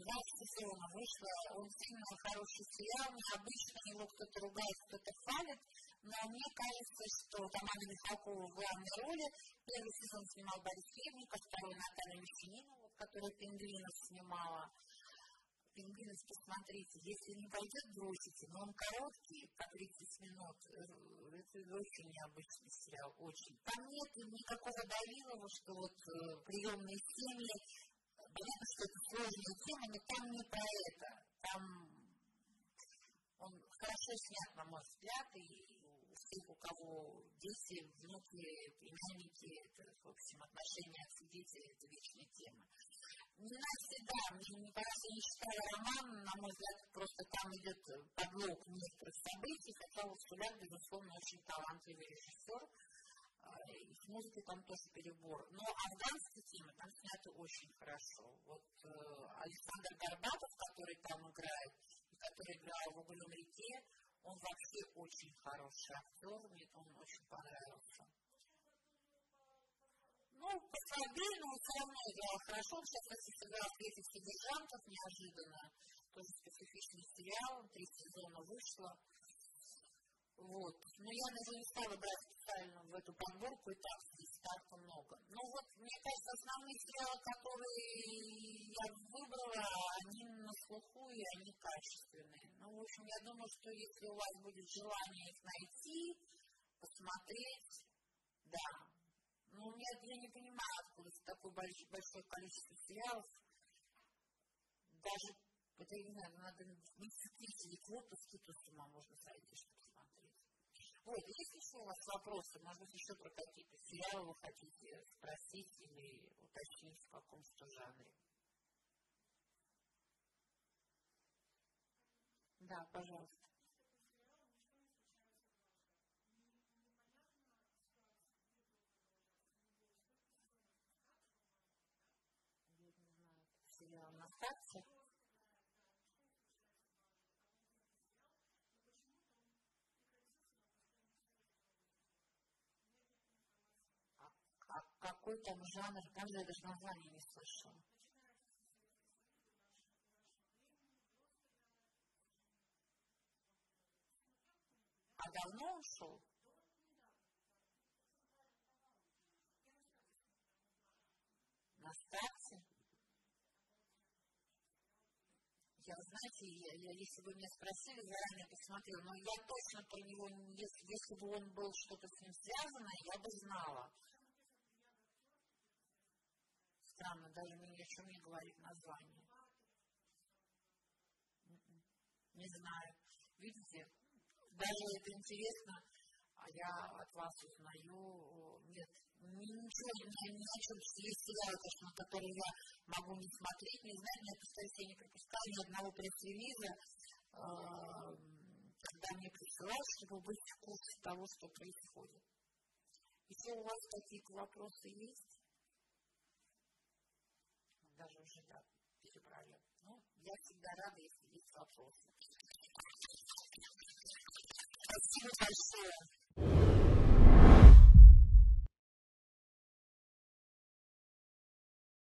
20 сезонов вышло, он сильно хороший сериал, необычно, его кто-то ругает, кто-то хвалит, но мне кажется, что там Анна Михалкова в главной роли, первый сезон снимал Борис Хлебников, второй Наталья Мещанинова, которая «Пингвинов» снимала, пингвинов посмотрите, если не пойдет, бросите, но он короткий, по 30 минут, э, это очень необычный сериал, очень. Там нет никакого Давилова, что вот э, приемные семьи, понятно, что это сложная тема, но там не про это, там он хорошо снят, на мой взгляд, и у всех, у кого дети, внуки, племянники, это, в общем, отношения отцы-дети, это вечная тема не навсегда, мне не кажется, не читая роман, на мой взгляд, просто там идет подлог некоторых событий, хотя вот Суляк, безусловно, очень талантливый режиссер, и с музыкой там тоже перебор. Но афганские темы там сняты очень хорошо. Вот э, Александр Горбатов, который там играет, и который играл в «Уголем реке», он вообще очень хороший актер, мне он очень понравился. Ну, послабее, но все равно играл хорошо. Сейчас, кстати, сыграл третьих содержанков неожиданно. Тоже специфичный сериал, три сезона вышло. Вот. Но я даже не стала брать специально в эту подборку, и так здесь так много. Ну вот, мне кажется, основные сериалы, которые я выбрала, они на слуху и они качественные. Ну, в общем, я думаю, что если у вас будет желание их найти, посмотреть, да, ну, я, я не понимаю, откуда такое большое, большое количество сериалов. Даже, это, не знаю, надо месяц или квоту скидку с ума можно сойти, чтобы смотреть. Вот, есть еще у вас вопросы, может быть, еще про какие-то сериалы вы хотите спросить или уточнить в каком-то жанре? Да, пожалуйста. сериал на старте. А, а какой там жанр? Там я даже название не слышала. А давно ушел? На старте? Я, знаете, я, я, если бы меня спросили, заранее посмотрела, но я точно про него, если, если бы он был что-то с ним связано, я бы знала. Странно, даже мне о чем не говорит название. М-м, не знаю. Видите, даже это интересно, а я от вас узнаю, нет, ничего, не, ни о чем есть сериалы, конечно, которые я могу не смотреть, не знать, но я постараюсь, я не пропускаю ни одного пресс-релиза, э, когда мне присылают, чтобы быть в курсе того, что происходит. Еще у вас какие-то вопросы есть? Даже уже, да, перебрали. Ну, я всегда рада, если есть вопросы. Спасибо большое.